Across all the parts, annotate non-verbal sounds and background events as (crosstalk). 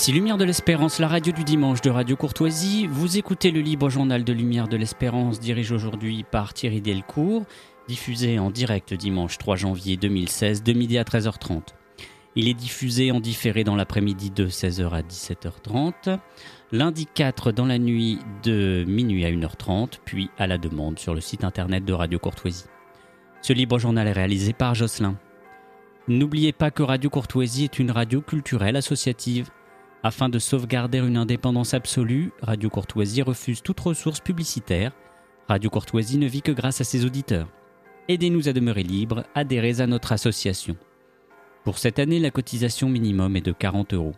Ici Lumière de l'Espérance, la radio du dimanche de Radio Courtoisie. Vous écoutez le libre journal de Lumière de l'Espérance, dirigé aujourd'hui par Thierry Delcourt, diffusé en direct dimanche 3 janvier 2016 de midi à 13h30. Il est diffusé en différé dans l'après-midi de 16h à 17h30, lundi 4 dans la nuit de minuit à 1h30, puis à la demande sur le site internet de Radio Courtoisie. Ce libre journal est réalisé par Jocelyn. N'oubliez pas que Radio Courtoisie est une radio culturelle associative. Afin de sauvegarder une indépendance absolue, Radio Courtoisie refuse toute ressource publicitaire. Radio Courtoisie ne vit que grâce à ses auditeurs. Aidez-nous à demeurer libres, adhérez à notre association. Pour cette année, la cotisation minimum est de 40 euros.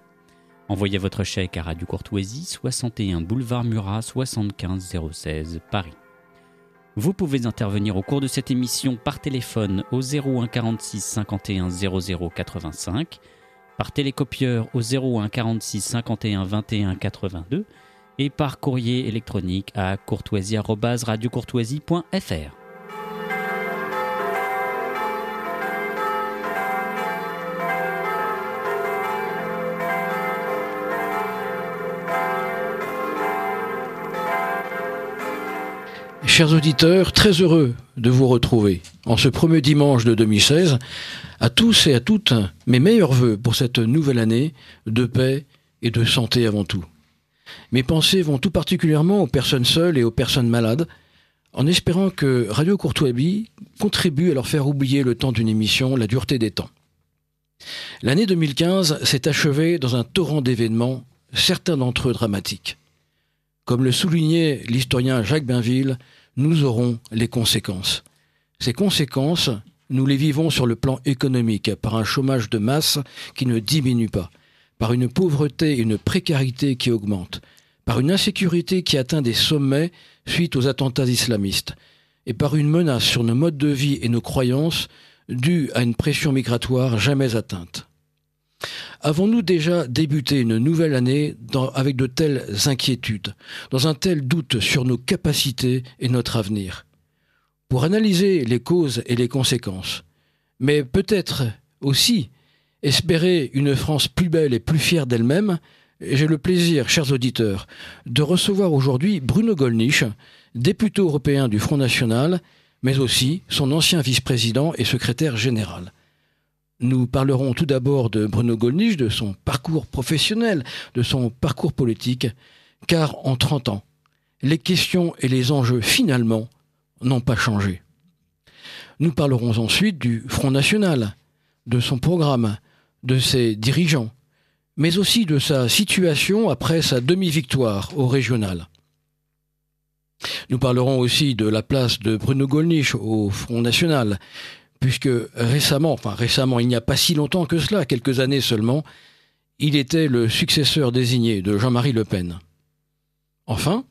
Envoyez votre chèque à Radio Courtoisie, 61 boulevard Murat, 75 016, Paris. Vous pouvez intervenir au cours de cette émission par téléphone au 01 46 51 00 85 par télécopieur au 01 46 51 21 82 et par courrier électronique à courtoisie.radiocourtoisie.fr. Chers auditeurs, très heureux de vous retrouver en ce premier dimanche de 2016 à tous et à toutes, mes meilleurs voeux pour cette nouvelle année de paix et de santé avant tout. Mes pensées vont tout particulièrement aux personnes seules et aux personnes malades, en espérant que Radio Courtoisie contribue à leur faire oublier le temps d'une émission, la dureté des temps. L'année 2015 s'est achevée dans un torrent d'événements, certains d'entre eux dramatiques. Comme le soulignait l'historien Jacques Bainville, nous aurons les conséquences. Ces conséquences, nous les vivons sur le plan économique, par un chômage de masse qui ne diminue pas, par une pauvreté et une précarité qui augmentent, par une insécurité qui atteint des sommets suite aux attentats islamistes, et par une menace sur nos modes de vie et nos croyances due à une pression migratoire jamais atteinte. Avons-nous déjà débuté une nouvelle année avec de telles inquiétudes, dans un tel doute sur nos capacités et notre avenir? Pour analyser les causes et les conséquences, mais peut-être aussi espérer une France plus belle et plus fière d'elle-même, j'ai le plaisir, chers auditeurs, de recevoir aujourd'hui Bruno Gollnisch, député européen du Front National, mais aussi son ancien vice-président et secrétaire général. Nous parlerons tout d'abord de Bruno Gollnisch, de son parcours professionnel, de son parcours politique, car en 30 ans, les questions et les enjeux finalement n'ont pas changé. Nous parlerons ensuite du Front National, de son programme, de ses dirigeants, mais aussi de sa situation après sa demi-victoire au régional. Nous parlerons aussi de la place de Bruno Gollnisch au Front National, puisque récemment, enfin récemment, il n'y a pas si longtemps que cela, quelques années seulement, il était le successeur désigné de Jean-Marie Le Pen. Enfin,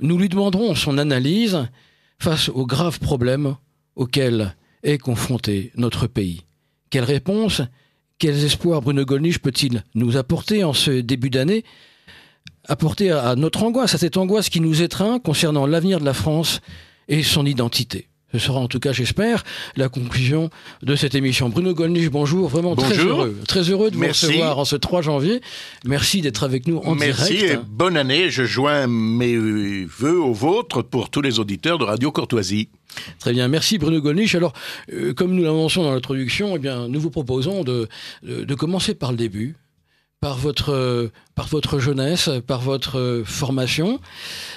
nous lui demanderons son analyse face aux graves problèmes auxquels est confronté notre pays. Quelles réponses, quels espoirs Bruno Gollnisch peut-il nous apporter en ce début d'année Apporter à notre angoisse, à cette angoisse qui nous étreint concernant l'avenir de la France et son identité? Ce sera en tout cas, j'espère, la conclusion de cette émission. Bruno Gollnisch, bonjour. Vraiment très heureux. Très heureux de vous recevoir en ce 3 janvier. Merci d'être avec nous en direct. Merci et bonne année. Je joins mes voeux aux vôtres pour tous les auditeurs de Radio Courtoisie. Très bien, merci Bruno Gollnisch. Alors, euh, comme nous l'annonçons dans l'introduction, eh bien, nous vous proposons de, de commencer par le début, par votre, jeunesse, par votre formation,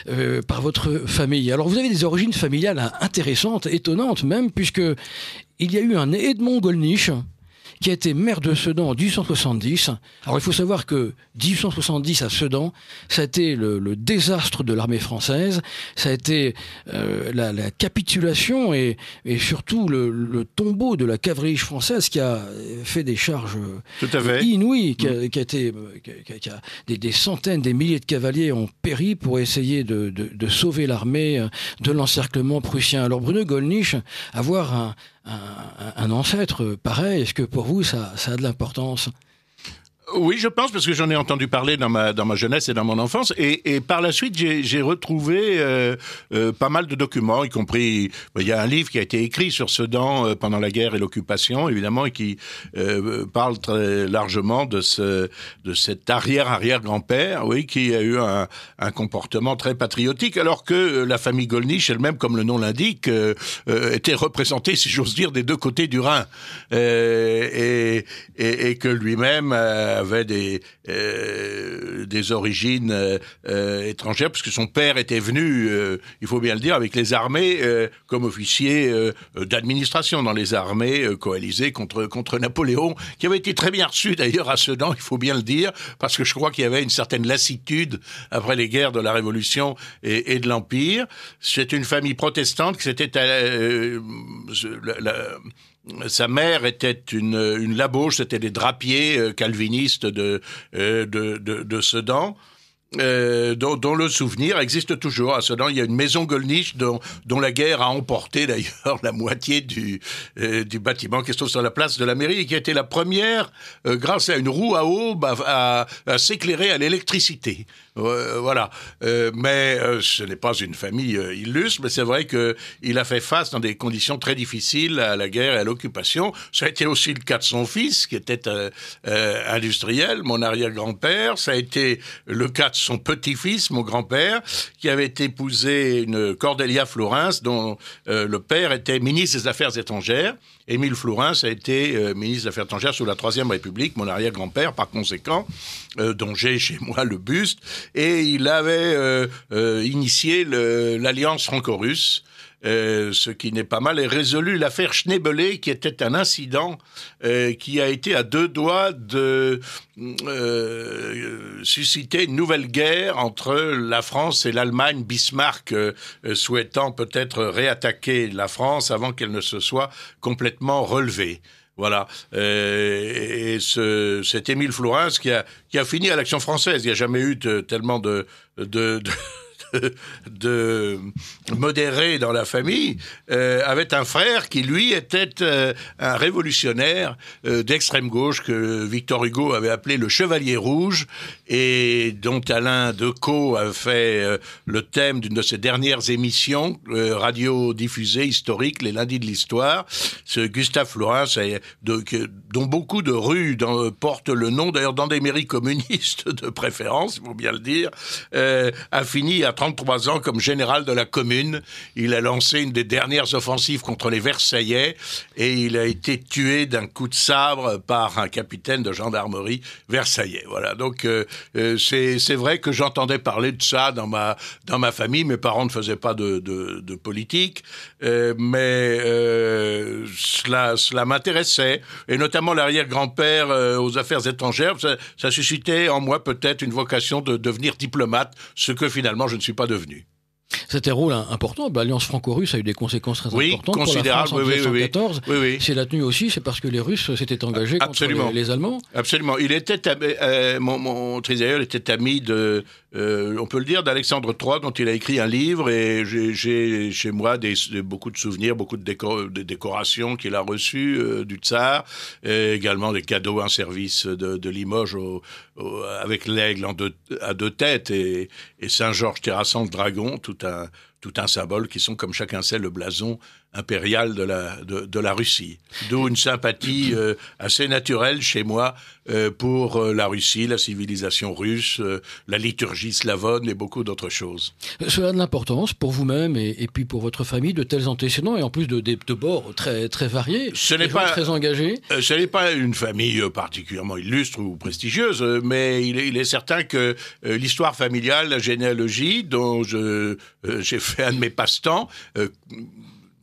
euh, par votre famille. Alors vous avez des origines familiales intéressantes, étonnantes même, puisque il y a eu un Edmond Gollnisch qui a été maire de Sedan en 1870. Alors il faut savoir que 1870 à Sedan, ça a été le, désastre de l'armée française, ça a été euh, la, capitulation et, surtout le, tombeau de la cavalerie française qui a fait des charges Tout à inouïes, qui a, été qui a, des, centaines, des milliers de cavaliers ont péri pour essayer de, sauver l'armée de l'encerclement prussien. Alors Bruno Gollnisch, avoir un, un, ancêtre pareil, est-ce que pour vous ça, ça a de l'importance? Oui, je pense, parce que j'en ai entendu parler dans ma, dans ma jeunesse et dans mon enfance. Et, et par la suite, j'ai retrouvé euh, euh, pas mal de documents, y compris... Il y a un livre qui a été écrit sur Sedan euh, pendant la guerre et l'occupation, évidemment, et qui euh, parle très largement de, ce, de cet arrière-arrière-grand-père, oui, qui a eu un, un, comportement très patriotique, alors que la famille Golnisch, elle-même, comme le nom l'indique, euh, était représentée, si j'ose dire, des deux côtés du Rhin. Et, et, et, que lui-même avait des, euh, des origines euh, euh, étrangères, puisque son père était venu, euh, il faut bien le dire, avec les armées euh, comme officier d'administration dans les armées coalisées contre, contre Napoléon, qui avait été très bien reçu d'ailleurs à Sedan, il faut bien le dire, parce que je crois qu'il y avait une certaine lassitude après les guerres de la Révolution et, et de l'Empire. C'est une famille protestante qui s'était... La, sa mère était une, une labauche, c'était des drapiers euh, calvinistes de, euh, Sedan. Euh, dont, le souvenir existe toujours. À Sedan, il y a une maison Golnisch dont, la guerre a emporté (laughs) d'ailleurs la moitié du, bâtiment qui se trouve sur la place de la mairie et qui a été la première, grâce à une roue à aube, à s'éclairer à l'électricité. Euh, voilà. Euh, mais euh, ce n'est pas une famille illustre, mais c'est vrai que il a fait face dans des conditions très difficiles à la guerre et à l'occupation. Ça a été aussi le cas de son fils, qui était industriel, mon arrière-grand-père. Ça a été le cas de son petit-fils, mon grand-père, qui avait épousé une Cordelia Florence, dont le père était ministre des Affaires étrangères. Émile Flourens a été euh, ministre des Affaires étrangères sous la Troisième République, mon arrière-grand-père, par conséquent, euh, dont j'ai (laughs) chez moi le buste, et il avait euh, euh initié l'alliance franco-russe. Euh, ce qui n'est pas mal, et résolu l'affaire Schneebele, qui était un incident euh, qui a été à deux doigts de euh, susciter une nouvelle guerre entre la France et l'Allemagne, Bismarck euh, souhaitant peut-être réattaquer la France avant qu'elle ne se soit complètement relevée. Voilà. Euh, et ce, cet Émile Florence qui a, qui a fini à l'Action française. Il n'y a jamais eu tellement de, de, de (laughs) de modéré dans la famille, euh, avait un frère qui, lui, était euh, un révolutionnaire euh, d'extrême gauche que Victor Hugo avait appelé le Chevalier Rouge et dont Alain Decaux a fait le thème d'une de ses dernières émissions radio diffusées historiques, les lundis de l'histoire. Ce Gustave que, dont beaucoup de rues portent le nom, d'ailleurs dans des mairies communistes de préférence, il faut bien le dire, a fini à 33 ans comme général de la commune. Il a lancé une des dernières offensives contre les Versaillais et il a été tué d'un coup de sabre par un capitaine de gendarmerie versaillais. Voilà, donc euh, euh, c'est vrai que j'entendais parler de ça dans ma, dans ma famille. Mes parents ne faisaient pas de, de, politique, euh, mais euh, cela, cela m'intéressait. Et notamment l'arrière-grand-père aux affaires étrangères, ça, ça suscitait en moi peut-être une vocation de devenir diplomate, ce que finalement je ne suis pas devenu. C'était un rôle important. L'alliance franco-russe a eu des conséquences très oui, importantes pour la France en oui, 1914. Oui, oui. C'est la tenue aussi, c'est parce que les Russes s'étaient engagés Absolument. contre les, les, Allemands. Absolument. Il était euh, mon, mon était ami de, euh, on peut le dire, d'Alexandre III, dont il a écrit un livre, et j'ai chez moi beaucoup de souvenirs, beaucoup de, décor, de décorations qu'il a reçues euh, du tsar, et également des cadeaux, un service de, Limoges avec l'aigle à deux têtes et, et Saint-Georges terrassant le dragon, tout un tout un symbole qui sont, comme chacun sait, le blason impérial de la, de, de la Russie. D'où une sympathie euh, assez naturelle chez moi euh, pour euh, la Russie, la civilisation russe, la liturgie slavonne et beaucoup d'autres choses. Cela a de l'importance pour vous-même et, et, puis pour votre famille de tels antécédents et en plus de, de, de bords très, très variés, ce n'est pas très engagés. Ce n'est pas une famille particulièrement illustre ou prestigieuse, mais il est, il est certain que l'histoire familiale, la généalogie, dont j'ai fait un de mes passe-temps,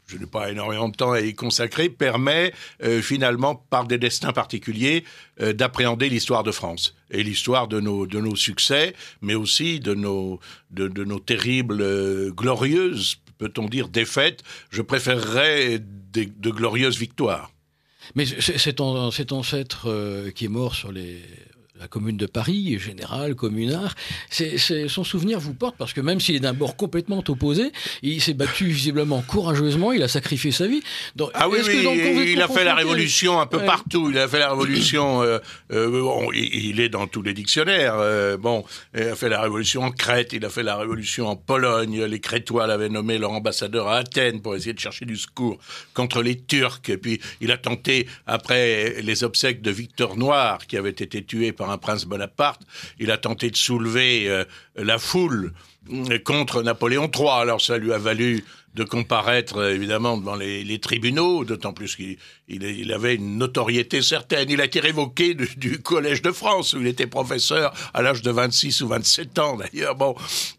je n'ai pas énormément de temps à y consacrer, permet euh, finalement, par des destins particuliers, euh, d'appréhender l'histoire de France et l'histoire de nos, de nos succès, mais aussi de nos, de, de nos terribles, euh, glorieuses, peut-on dire, défaites. Je préférerais des, de glorieuses victoires. Mais cet ancêtre euh, qui est mort sur les la commune de Paris, général, communard. C'est, son souvenir vous porte parce que même s'il est d'un bord complètement opposé, il s'est battu visiblement courageusement, il a sacrifié sa vie. ah oui, il a fait la révolution un peu partout. Il a fait la révolution. Euh, euh, il, est dans tous les dictionnaires. Euh, bon, il a fait la révolution en Crète, il a fait la révolution en Pologne. Les Crétois l'avaient nommé leur ambassadeur à Athènes pour essayer de chercher du secours contre les Turcs. Et puis il a tenté après les obsèques de Victor Noir, qui avait été tué par un prince Bonaparte, il a tenté de soulever euh, la foule contre Napoléon III. Alors ça lui a valu de comparaître euh, évidemment devant les, tribunaux, d'autant plus qu'il il, avait une notoriété certaine. Il a été révoqué du, Collège de France, où il était professeur à l'âge de 26 ou 27 ans d'ailleurs. Bon,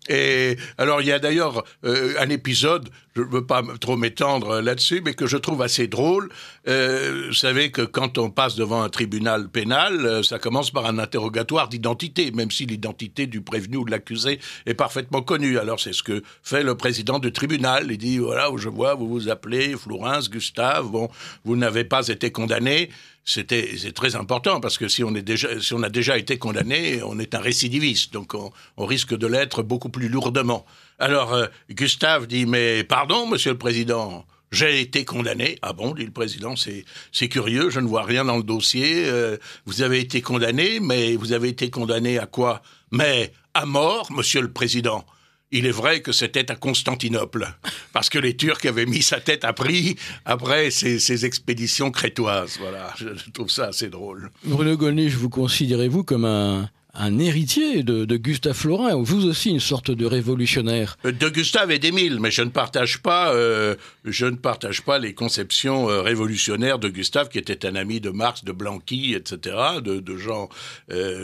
et alors il y a d'ailleurs euh, un épisode, je ne veux pas trop m'étendre là-dessus, mais que je trouve assez drôle. Euh, vous savez que quand on passe devant un tribunal pénal, ça commence par un interrogatoire d'identité, même si l'identité du prévenu ou de l'accusé est parfaitement connue. Alors c'est ce que fait le président du tribunal. Il dit voilà, je vois, vous vous appelez Florence, Gustave, bon, vous n'avez pas été condamné. C'était c'est très important parce que si on est déjà si on a déjà été condamné, on est un récidiviste, donc on, risque de l'être beaucoup plus lourdement. Alors euh, Gustave dit mais pardon, Monsieur le Président. J'ai été condamné. Ah bon, dit le président, c'est, c'est curieux, je ne vois rien dans le dossier. Euh, vous avez été condamné, mais vous avez été condamné à quoi? Mais à mort, monsieur le président. Il est vrai que c'était à Constantinople, parce que les Turcs avaient mis sa tête à prix après ces, expéditions crétoises. Voilà, je trouve ça assez drôle. Bruno Gollnisch, vous considérez-vous comme un, un héritier de, Gustave Florin, vous aussi une sorte de révolutionnaire. Euh, de Gustave et d'Émile, mais je ne partage pas, euh, je ne partage pas les conceptions euh, révolutionnaires de Gustave, qui était un ami de Marx, de Blanqui, etc., de, de Jean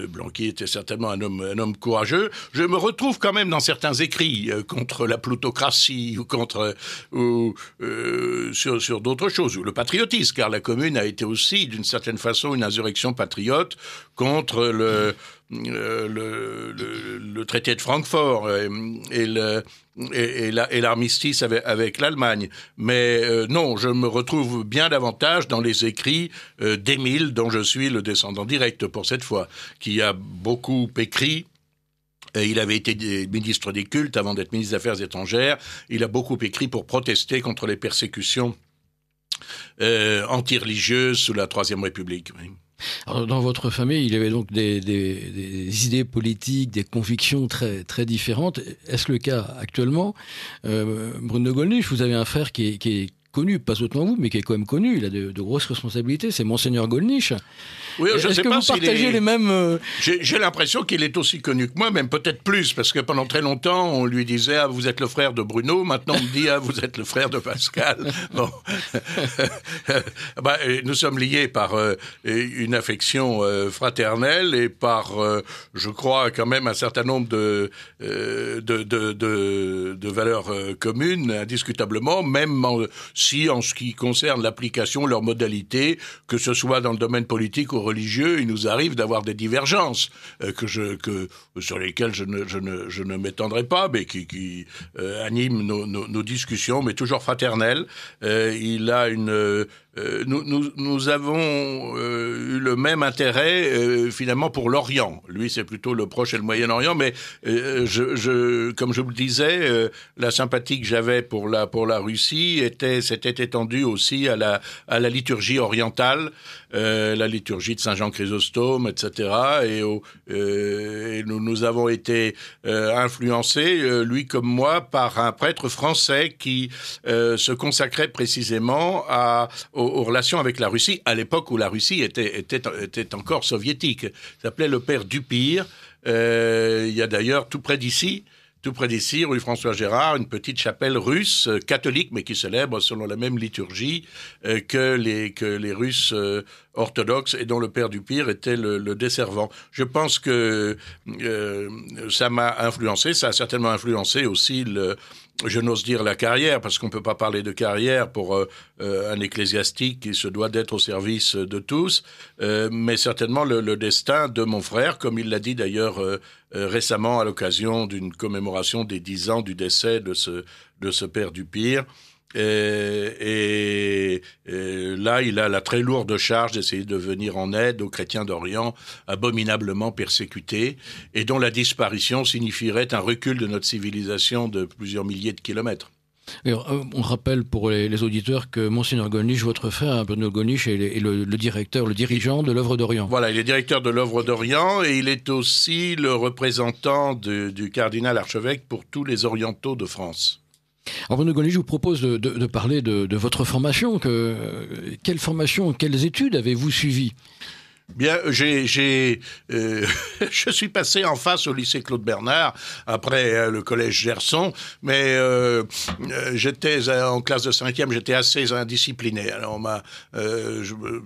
Blanqui était certainement un homme, un homme courageux. Je me retrouve quand même dans certains écrits contre la plutocratie ou contre ou sur, sur d'autres choses, ou le patriotisme, car la Commune a été aussi d'une certaine façon une insurrection patriote contre le euh, le, traité de Francfort euh, et, l'armistice avec, l'Allemagne. Mais euh, non, je me retrouve bien davantage dans les écrits d'Émile, dont je suis le descendant direct pour cette fois, qui a beaucoup écrit il avait été ministre des cultes avant d'être ministre des Affaires étrangères. Il a beaucoup écrit pour protester contre les persécutions anti-religieuses sous la Troisième République dans votre famille, il y avait donc des, idées politiques, des convictions très, très différentes. Est-ce le cas actuellement? Euh, Bruno Gollnisch, vous avez un frère qui est, connu, pas autant vous, mais qui est quand même connu, il a de, de grosses responsabilités, c'est Monseigneur Gollnisch. Oui, je Est-ce que vous partagez les mêmes... Euh, j'ai l'impression qu'il est aussi connu que moi, même peut-être plus, parce que pendant très longtemps, on lui disait ah, vous êtes le frère de Bruno », maintenant on me dit ah, vous êtes le frère de Pascal (laughs) ». Bon. (laughs) bah, nous sommes liés par euh, une affection euh, fraternelle et par, je crois, quand même un certain nombre de, de, de, de, de, valeurs communes, indiscutablement, même si en ce qui concerne l'application, leurs modalités, que ce soit dans le domaine politique ou religieux, il nous arrive d'avoir des divergences euh, que je, que, sur lesquelles je ne, je ne, je ne m'étendrai pas, mais qui, qui euh, animent nos, nos, nos, discussions, mais toujours fraternelles. Euh, il a une euh, nous, nous, nous, avons euh, eu le même intérêt euh, finalement pour l'Orient. Lui, c'est plutôt le Proche et le Moyen-Orient, mais je, je, comme je vous le disais, la sympathie que j'avais pour la pour la Russie était s'était étendue aussi à la à la liturgie orientale, la liturgie de Saint Jean Chrysostome, etc. Et, et nous nous avons été influencés, lui comme moi, par un prêtre français qui se consacrait précisément à aux, relations avec la Russie à l'époque où la Russie était, était, était encore soviétique. Il s'appelait le père Dupire. Euh, il y a d'ailleurs tout près d'ici, tout près d'ici, rue François Gérard, une petite chapelle russe euh, catholique, mais qui célèbre selon la même liturgie euh, que les que les Russes euh, orthodoxes et dont le père du pire était le, le desservant. Je pense que ça m'a influencé, ça a certainement influencé aussi le, je n'ose dire la carrière, parce qu'on ne peut pas parler de carrière pour euh, euh, un ecclésiastique qui se doit d'être au service de tous, euh, mais certainement le, le, destin de mon frère, comme il l'a dit d'ailleurs récemment à l'occasion d'une commémoration des dix ans du décès de ce, de ce père du pire. Et, et, là, il a la très lourde charge d'essayer de venir en aide aux chrétiens d'Orient abominablement persécutés et dont la disparition signifierait un recul de notre civilisation de plusieurs milliers de kilomètres. Euh, on rappelle pour les, auditeurs que Monseigneur Goniche, votre frère Bruno Goniche, est, le, directeur, le dirigeant de l'œuvre d'Orient. Voilà, il est directeur de l'œuvre d'Orient et il est aussi le représentant du cardinal archevêque pour tous les orientaux de France. Alors Bruno Goniche, je vous propose de, parler de, votre formation. Que, quelle formation, quelles études avez-vous suivies? Bien, j'ai, euh, (laughs) je suis passé en face au lycée Claude Bernard après euh, le collège Gerson, mais euh, j'étais en classe de cinquième, j'étais assez indiscipliné. Alors m'a,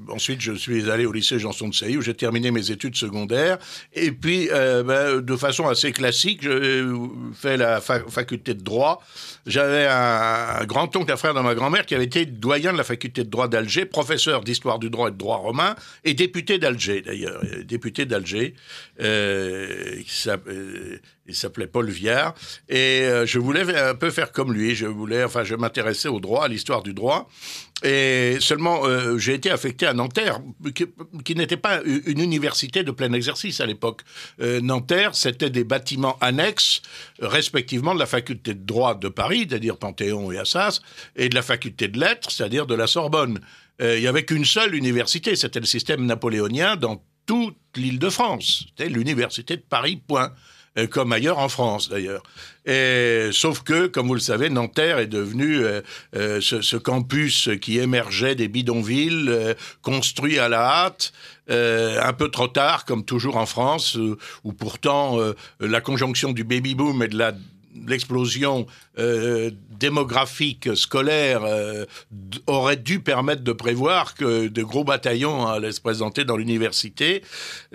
ensuite je suis allé au lycée Janson de Sailly où j'ai terminé mes études secondaires et puis ben, de façon assez classique, j'ai fait la faculté de droit. J'avais un, grand-oncle, un frère de ma grand-mère qui avait été doyen de la faculté de droit d'Alger, professeur d'histoire du droit et de droit romain et député d'Alger d'ailleurs, euh, député d'Alger, euh, euh, il s'appelait Paul Viard, et je voulais un peu faire comme lui. Je voulais, enfin, je m'intéressais au droit, à l'histoire du droit, et seulement j'ai été affecté à Nanterre, qui, n'était pas une université de plein exercice à l'époque. Nanterre, c'était des bâtiments annexes, respectivement de la faculté de droit de Paris, c'est-à-dire Panthéon et Assas, et de la faculté de lettres, c'est-à-dire de la Sorbonne. Euh, il n'y avait qu'une seule université, c'était le système napoléonien dans toute l'île de France. C'était l'université de Paris, point. Euh, comme ailleurs en France d'ailleurs. Et, sauf que, comme vous le savez, Nanterre est devenu euh, ce, campus qui émergeait des bidonvilles, construit à la hâte, un peu trop tard, comme toujours en France, où pourtant la conjonction du baby-boom et de la l'explosion euh, démographique scolaire euh, aurait dû permettre de prévoir que de gros bataillons allaient se présenter dans l'université,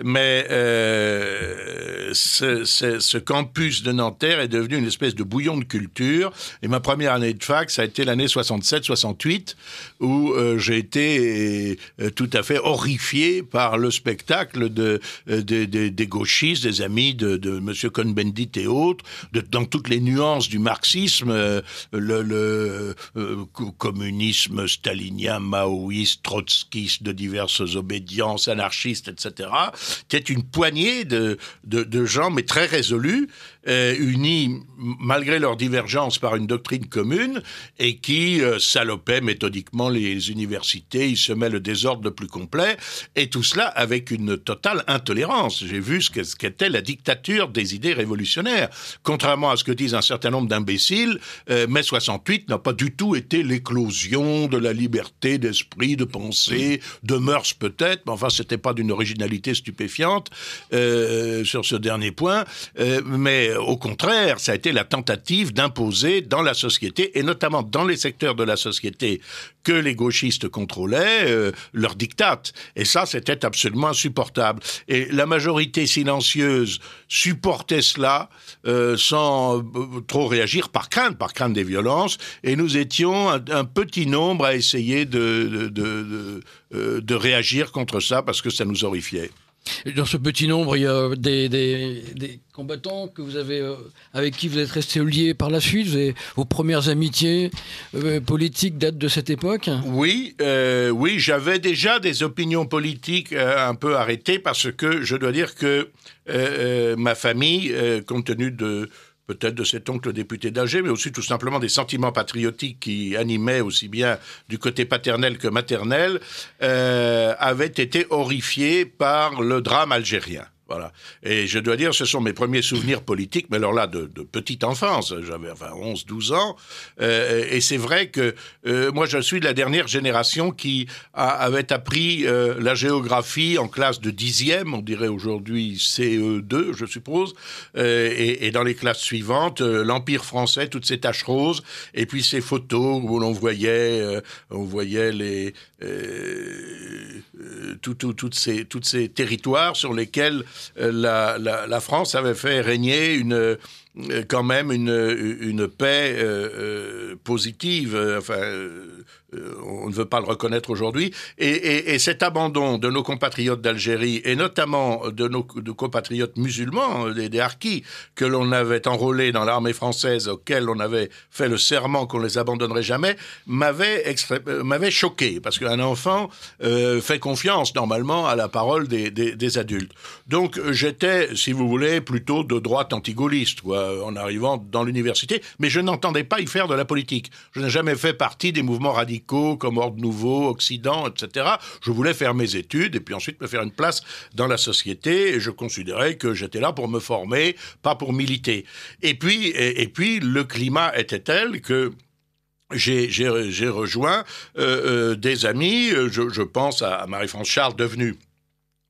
mais euh, ce, campus de Nanterre est devenu une espèce de bouillon de culture. Et ma première année de fac, ça a été l'année 67-68, où j'ai été tout à fait horrifié par le spectacle de, des gauchistes, des amis de, de M. Cohn-Bendit et autres, dans toutes les nuances du marxisme, euh, le, euh, communisme stalinien, maoïste, trotskiste, de diverses obédiences, anarchistes, etc. C'était une poignée de gens, mais très résolus, euh, unis malgré leurs divergences par une doctrine commune et qui euh, salopaient méthodiquement les universités, ils semaient le désordre le plus complet et tout cela avec une totale intolérance. J'ai vu ce qu'était la dictature des idées révolutionnaires. Contrairement à ce que disent un certain nombre d'imbéciles, euh, mai 68 n'a pas du tout été l'éclosion de la liberté d'esprit, de pensée, de mœurs peut-être, mais enfin c'était pas d'une originalité stupéfiante euh, sur ce dernier point, euh, euh, au contraire, ça a été la tentative d'imposer dans la société, et notamment dans les secteurs de la société que les gauchistes contrôlaient, euh, leur diktat. Et ça, c'était absolument insupportable. Et la majorité silencieuse supportait cela euh, sans trop réagir par crainte, par crainte des violences. Et nous étions un, petit nombre à essayer de, de réagir contre ça parce que ça nous horrifiait. Dans ce petit nombre, il y a des, combattants que vous avez, euh, avec qui vous êtes restés liés par la suite. Vos premières amitiés euh, politiques datent de cette époque Oui, euh, oui, j'avais déjà des opinions politiques un peu arrêtées parce que je dois dire que ma famille, compte tenu de peut-être de cet oncle député d'Alger, mais aussi tout simplement des sentiments patriotiques qui animaient aussi bien du côté paternel que maternel, euh, avaient été horrifiés par le drame algérien. Voilà. Et je dois dire, ce sont mes premiers souvenirs politiques, mais alors là, de, petite enfance, j'avais enfin 11, 12 ans, euh, et c'est vrai que euh, moi, je suis de la dernière génération qui avait appris euh, la géographie en classe de dixième, on dirait aujourd'hui CE2, je suppose, et, dans les classes suivantes, l'Empire français, toutes ces taches roses, et puis ces photos où l'on voyait, on voyait les, tout, tout, toutes ces territoires sur lesquels euh, la, France avait fait régner une, euh, quand même une, une paix euh, positive. On ne veut pas le reconnaître aujourd'hui. Et, cet abandon de nos compatriotes d'Algérie, et notamment de nos compatriotes musulmans, des, des harkis, que l'on avait enrôlés dans l'armée française, auxquels on avait fait le serment qu'on les abandonnerait jamais, m'avait euh, choqué, parce qu'un enfant euh, fait confiance normalement à la parole des, des, adultes. Donc j'étais, si vous voulez, plutôt de droite antigaulliste, quoi, en arrivant dans l'université, mais je n'entendais pas y faire de la politique. Je n'ai jamais fait partie des mouvements radicaux comme Ordre Nouveau, Occident, etc. Je voulais faire mes études et puis ensuite me faire une place dans la société et je considérais que j'étais là pour me former, pas pour militer. Et puis, et, puis le climat était tel que j'ai rejoint euh, euh, des amis, je, je pense à Marie-France Charles, devenue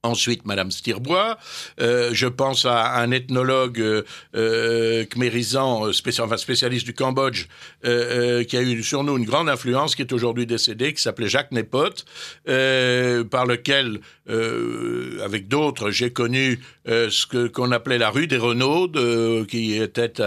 Ensuite, Madame Stirbois. Euh, je pense à un ethnologue euh, euh khmérisant, euh, spécialiste du Cambodge, euh, qui a eu sur nous une grande influence, qui est aujourd'hui décédé, qui s'appelait Jacques Nepot, par lequel, avec d'autres, j'ai connu ce que qu'on appelait la rue des Renaudes, qui était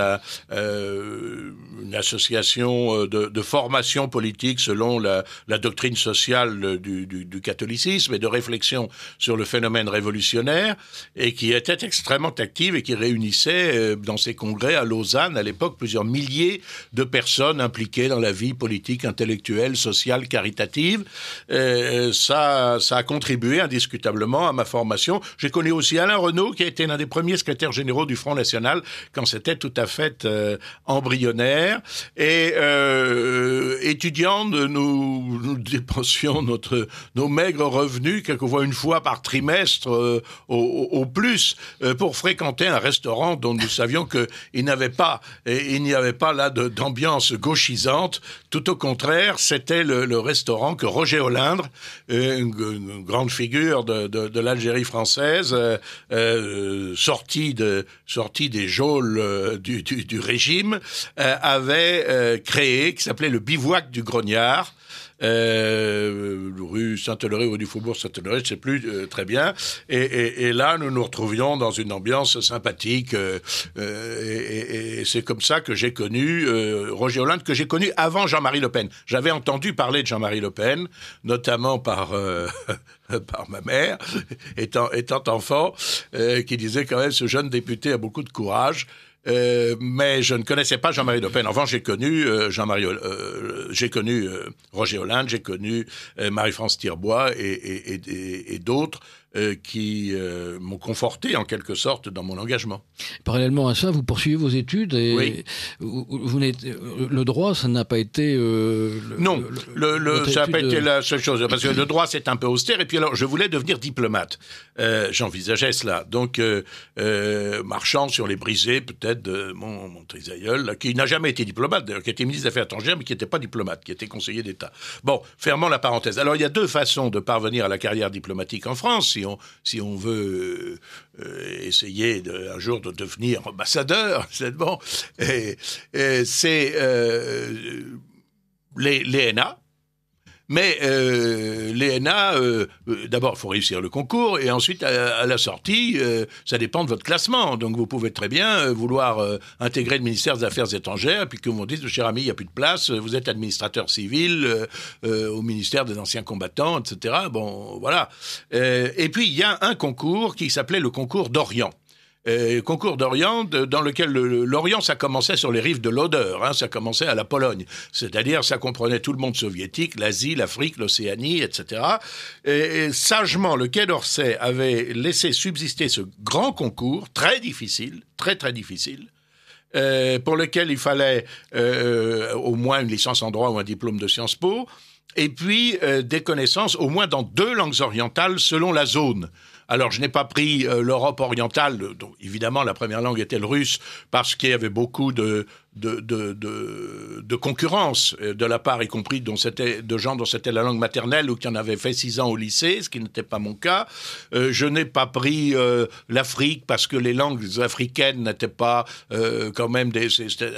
une association de, formation politique selon la, doctrine sociale du, catholicisme et de réflexion sur le phénomène révolutionnaire et qui était extrêmement active et qui réunissait euh, dans ses congrès à Lausanne à l'époque plusieurs milliers de personnes impliquées dans la vie politique, intellectuelle, sociale, caritative. Euh, ça, ça a contribué à ma formation. J'ai connu aussi Alain Renaud qui a été l'un des premiers secrétaires généraux du Front National quand c'était tout à fait euh, embryonnaire. Et euh, nous, dépensions notre, nos maigres revenus quelquefois une fois par trimestre euh, au, plus euh, pour fréquenter un restaurant dont nous savions qu'il n'avait pas, n'y avait pas là d'ambiance gauchisante. Tout au contraire, c'était le, restaurant que Roger Olindre, une, grande figure de, l'Algérie française, sorti de sorti des geôles du, du, régime, avait créé, qui s'appelait le bivouac du Grognard euh, rue Saint-Honoré ou du Faubourg Saint-Honoré, je ne sais plus euh, très bien. Et, là, nous nous retrouvions dans une ambiance sympathique. Euh, et, c'est comme ça que j'ai connu Roger Hollande, que j'ai connu avant Jean-Marie Le Pen. J'avais entendu parler de Jean-Marie Le Pen, notamment par (laughs) par ma mère, étant, étant enfant, qui disait quand même ce jeune député a beaucoup de courage. Euh, mais je ne connaissais pas Jean-Marie Le Pen. Enfin, j'ai connu euh, Jean-Marie, euh, j'ai connu Roger Hollande, j'ai connu Marie-France Tirbois et, et, et d'autres euh, qui euh, m'ont conforté en quelque sorte dans mon engagement. Parallèlement à ça, vous poursuivez vos études et oui. vous, vous le droit, ça n'a pas été. Euh, non, le, le, ça n'a pas été la seule chose parce que le droit c'est un peu austère et puis alors je voulais devenir diplomate. J'envisageais cela, donc marchant sur les brisées peut-être de mon, mon trisaïeul, qui n'a jamais été diplomate, qui était ministre des Affaires étrangères mais qui n'était pas diplomate, qui était conseiller d'État. Bon, fermons la parenthèse. Alors il y a deux façons de parvenir à la carrière diplomatique en France si on, veut euh, essayer un jour de devenir ambassadeur, (laughs) c'est bon. c'est euh, l'ENA, mais euh, l'ENA, euh, euh, d'abord, il faut réussir le concours, et ensuite, à, la sortie, euh, ça dépend de votre classement. Donc, vous pouvez très bien vouloir intégrer le ministère des Affaires étrangères, puis que vous dites, cher ami, il n'y a plus de place, vous êtes administrateur civil au ministère des Anciens Combattants, etc. Bon, voilà. et puis, il y a un concours qui s'appelait le concours d'Orient. Euh, concours d'Orient, dans lequel l'Orient, ça commençait sur les rives de l'Odeur, hein, ça commençait à la Pologne. C'est-à-dire, ça comprenait tout le monde soviétique, l'Asie, l'Afrique, l'Océanie, etc. Et, sagement, le Quai d'Orsay avait laissé subsister ce grand concours, très difficile, très très difficile, euh, pour lequel il fallait euh, au moins une licence en droit ou un diplôme de Sciences Po, et puis des connaissances au moins dans deux langues orientales selon la zone. Alors, je n'ai pas pris euh, l'Europe orientale, dont évidemment la première langue était le russe, parce qu'il y avait beaucoup de, de, de, de, concurrence euh, de la part, y compris dont de gens dont c'était la langue maternelle ou qui en avaient fait six ans au lycée, ce qui n'était pas mon cas. Euh, je n'ai pas pris l'Afrique parce que les langues africaines n'étaient pas quand même des,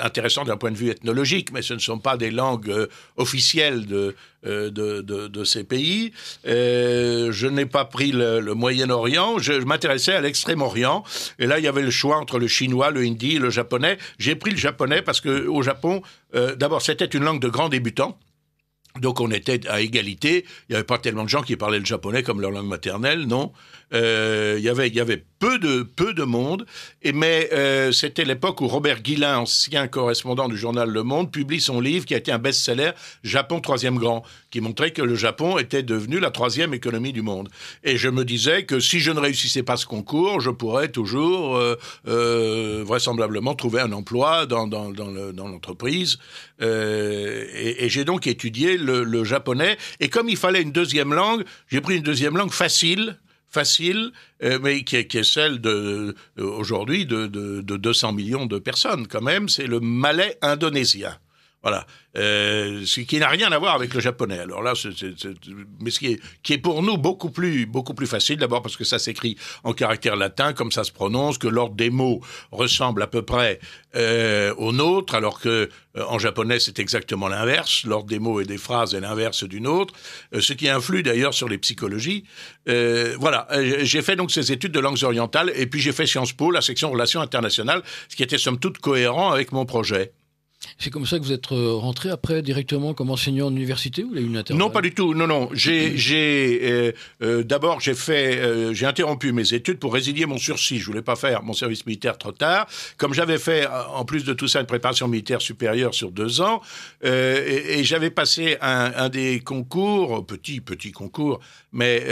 intéressant d'un point de vue ethnologique, mais ce ne sont pas des langues officielles de, de, de, ces pays. je n'ai pas pris le, Moyen-Orient orient je, m'intéressais à l'Extrême-Orient. Et là, il y avait le choix entre le chinois, le hindi le japonais. J'ai pris le japonais parce que au Japon, euh, d'abord, c'était une langue de grands débutants. Donc on était à égalité. Il n'y avait pas tellement de gens qui parlaient le japonais comme leur langue maternelle, non. Euh, il y avait, y avait peu de peu de monde. Et mais euh, c'était l'époque où Robert Guillain, ancien correspondant du journal Le Monde, publie son livre qui a été un best-seller, Japon troisième grand, qui montrait que le Japon était devenu la troisième économie du monde. Et je me disais que si je ne réussissais pas ce concours, je pourrais toujours euh, euh vraisemblablement trouver un emploi dans dans, dans l'entreprise. Euh, et, et j'ai donc étudié le, le japonais. Et comme il fallait une deuxième langue, j'ai pris une deuxième langue facile facile, euh, mais qui est, celle de euh, aujourd'hui de, de, de, 200 millions de personnes quand même, c'est le malais indonésien. Voilà. Euh, ce qui n'a rien à voir avec le japonais. Alors là, mais ce qui est, qui est, pour nous beaucoup plus, beaucoup plus facile, d'abord parce que ça s'écrit en caractère latin, comme ça se prononce, que l'ordre des mots ressemble à peu près euh, au nôtre, alors que euh, en japonais c'est exactement l'inverse. L'ordre des mots et des phrases est l'inverse d'une autre, euh, ce qui influe d'ailleurs sur les psychologies. Euh, voilà, j'ai fait donc ces études de langues orientales et puis j'ai fait Sciences Po, la section relations internationales, ce qui était somme toute cohérent avec mon projet. C'est comme ça que vous êtes euh, rentré après directement comme enseignant en université ou il y a eu une Non, pas du tout. Non, non. J'ai, j'ai euh, euh, d'abord j'ai fait, euh, j'ai interrompu mes études pour résilier mon sursis. Je voulais pas faire mon service militaire trop tard. Comme j'avais fait en plus de tout ça une préparation militaire supérieure sur deux ans, euh, et, et j'avais passé un, un, des concours, petit petit concours, mais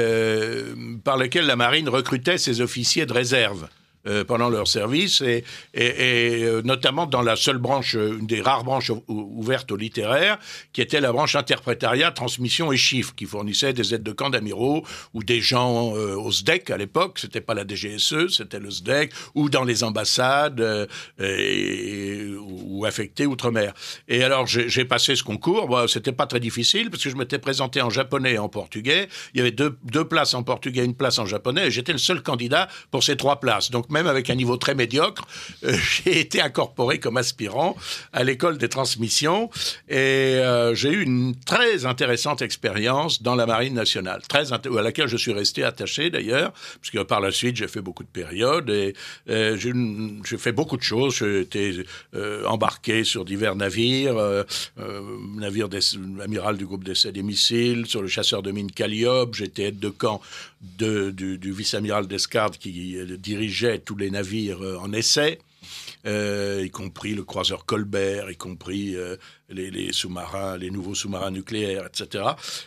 par lequel la marine recrutait ses officiers de réserve. Euh, pendant leur service et, et, et, euh, notamment dans la seule branche, euh, une des rares branches ouvertes au littéraire, qui était la branche interprétariat, transmission et chiffres, qui fournissait des aides de camp d'amiraux ou des gens euh, au SDEC à l'époque, c'était pas la DGSE, c'était le SDEC, ou dans les ambassades euh, et, ou affectés outre-mer. Et alors j'ai passé ce concours, bon, c'était pas très difficile parce que je m'étais présenté en japonais et en portugais. Il y avait deux, deux places en portugais, une place en japonais, et j'étais le seul candidat pour ces trois places. Donc même avec un niveau très médiocre, euh, (laughs) j'ai été incorporé comme aspirant à l'école des transmissions et euh, j'ai eu une très intéressante expérience dans la marine nationale, très à laquelle je suis resté attaché d'ailleurs, puisque par la suite j'ai fait beaucoup de périodes et euh, j'ai fait beaucoup de choses. J'ai été embarqué sur divers navires, navire amiral du groupe d'essai des missiles, sur le chasseur de mines Calliope, j'étais aide de camp du, vice-amiral d'escadre qui dirigeait tous les navires euh, en essai. Euh, y compris le croiseur Colbert, y compris euh, les, sous-marins, les nouveaux sous-marins nucléaires, etc.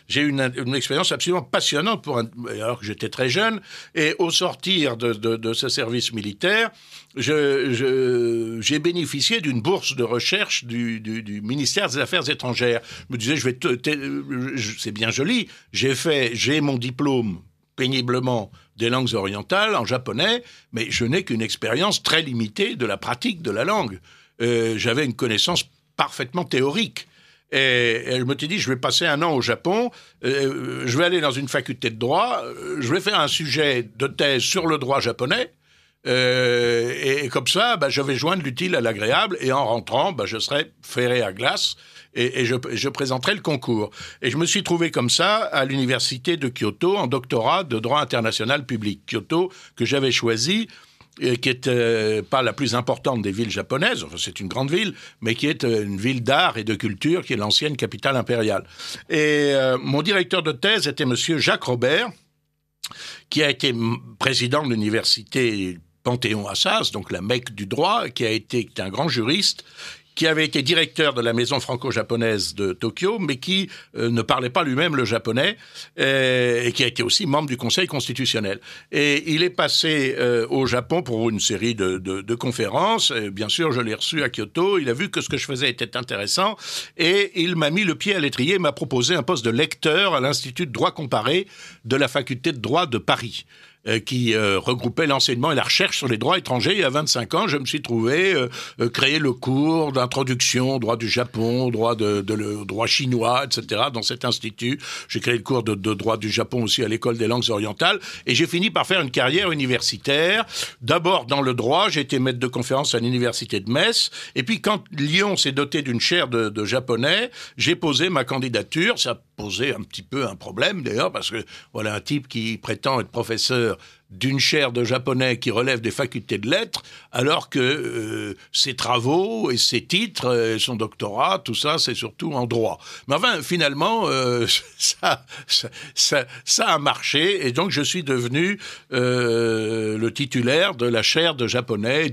J'ai eu une, expérience absolument passionnante pour un, alors que j'étais très jeune. Et au sortir de, ce service militaire, j'ai bénéficié d'une bourse de recherche du, ministère des Affaires étrangères. Je me disais, je vais, c'est bien joli. J'ai fait, j'ai mon diplôme péniblement des langues orientales en japonais, mais je n'ai qu'une expérience très limitée de la pratique de la langue. Euh, J'avais une connaissance parfaitement théorique. Et, je me suis dit, je vais passer un an au Japon, euh, je vais aller dans une faculté de droit, euh, je vais faire un sujet de thèse sur le droit japonais, et, et, comme ça, bah, je vais joindre l'utile à l'agréable, et en rentrant, bah, je serai ferré à glace, et, je, présenterai le concours. Et je me suis trouvé comme ça à l'université de Kyoto en doctorat de droit international public. Kyoto, que j'avais choisi qui est euh, pas la plus importante des villes japonaises, enfin, c'est une grande ville, mais qui est euh, une ville d'art et de culture, qui est l'ancienne capitale impériale. Et euh, mon directeur de thèse était monsieur Jacques Robert, qui a été président de l'université Panthéon-Assas, donc la Mecque du droit, qui a été un grand juriste, qui avait été directeur de la maison franco-japonaise de Tokyo, mais qui euh, ne parlait pas lui-même le japonais, euh, et qui a été aussi membre du Conseil constitutionnel. Et il est passé euh, au Japon pour une série de, conférences. Bien sûr, je l'ai reçu à Kyoto. Il a vu que ce que je faisais était intéressant, et il m'a mis le pied à l'étrier, m'a proposé un poste de lecteur à l'Institut de droit comparé de la faculté de droit de Paris qui euh, regroupait l'enseignement et la recherche sur les droits étrangers. Y a 25 ans, je me suis trouvé euh, euh créer le cours d'introduction droit du Japon, droit de, de le droit chinois, etc. dans cet institut. J'ai créé le cours de, de droit du Japon aussi à l'école des langues orientales et j'ai fini par faire une carrière universitaire. D'abord dans le droit, j'ai été maître de conférence à l'université de Metz et puis quand Lyon s'est doté d'une chaire de, de japonais, j'ai posé ma candidature. Posait un petit peu un problème d'ailleurs parce que voilà un type qui prétend être professeur d'une chaire de japonais qui relève des facultés de lettres, alors que euh, ses travaux et ses titres, et euh, son doctorat, tout ça, c'est surtout en droit. Mais enfin, finalement, euh, (laughs) ça, ça, a marché, et donc je suis devenu le titulaire de la chaire de japonais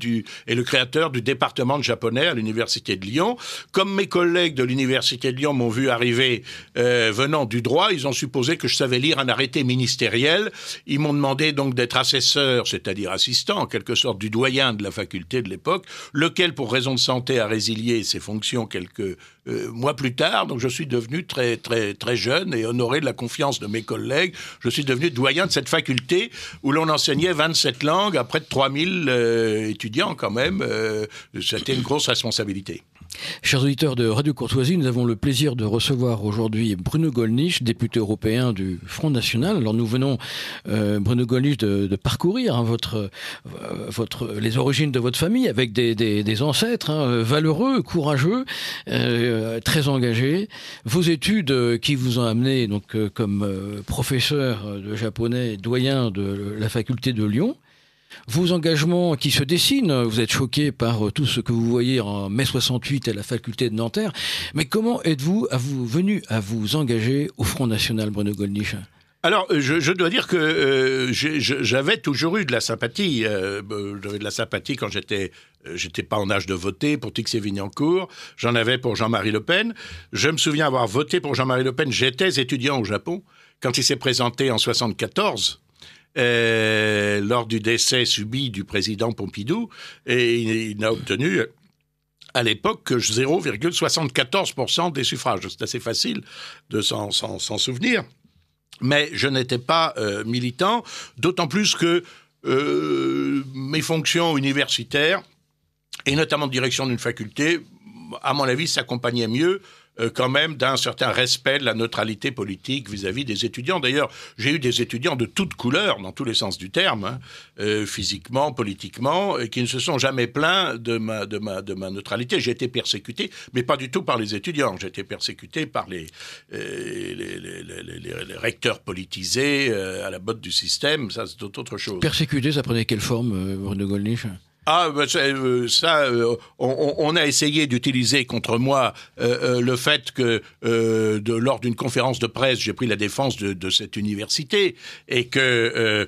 et le créateur du département de japonais à l'université de Lyon. Comme mes collègues de l'université de Lyon m'ont vu arriver venant du droit, ils ont supposé que je savais lire un arrêté ministériel. Ils m'ont demandé donc d'être assesseur, c'est-à-dire assistant en quelque sorte du doyen de la faculté de l'époque, lequel pour raison de santé a résilié ses fonctions quelques euh, mois plus tard. Donc je suis devenu très très très jeune et honoré de la confiance de mes collègues. Je suis devenu doyen de cette faculté où l'on enseignait 27 langues à près de 3000 euh, étudiants quand même. Euh, C'était une grosse responsabilité. Chers auditeurs de Radio Courtoisie, nous avons le plaisir de recevoir aujourd'hui Bruno Gollnisch, député européen du Front National. Alors nous venons, euh, Bruno Gollnisch, de, parcourir hein, euh, votre, les origines de votre famille avec des, des, ancêtres hein, valeureux, courageux, très engagés. Vos études euh, qui vous ont amené donc euh, comme professeur de japonais, doyen de la faculté de Lyon, vos engagements qui se dessinent, vous êtes choqué par euh, tout ce que vous voyez en mai 68 à la faculté de Nanterre, mais comment êtes-vous venu à vous engager au Front National, Bruno Gollnisch? Alors, euh, je, dois dire que euh, j'avais toujours eu de la sympathie. j'avais de la sympathie quand j'étais, j'étais pas en âge de voter pour Tixier-Vignancourt. J'en avais pour Jean-Marie Le Pen. Je me souviens avoir voté pour Jean-Marie Le Pen. J'étais étudiant au Japon quand il s'est présenté en 74 euh, lors du décès subi du président Pompidou, et il, n'a obtenu à l'époque que 0,74% des suffrages. C'est assez facile de s'en souvenir. Mais je n'étais pas euh, militant, d'autant plus que euh, mes fonctions universitaires, et notamment de direction d'une faculté, à mon avis, s'accompagnaient mieux euh, quand même d'un certain respect de la neutralité politique vis-à-vis des étudiants. D'ailleurs, j'ai eu des étudiants de toutes couleurs, dans tous les sens du terme, hein, euh, physiquement, politiquement, qui ne se sont jamais plaints de ma, de ma, de ma neutralité. J'ai été persécuté, mais pas du tout par les étudiants. J'ai été persécuté par les, euh, les, les, les, recteurs politisés à la botte du système. Ça, c'est autre chose. Persécuté, ça prenait quelle forme, Bruno Gollnisch? Ah, ben, euh, ça, euh, on, a essayé d'utiliser contre moi euh, le fait que lors d'une conférence de presse, j'ai pris la défense de, cette université et que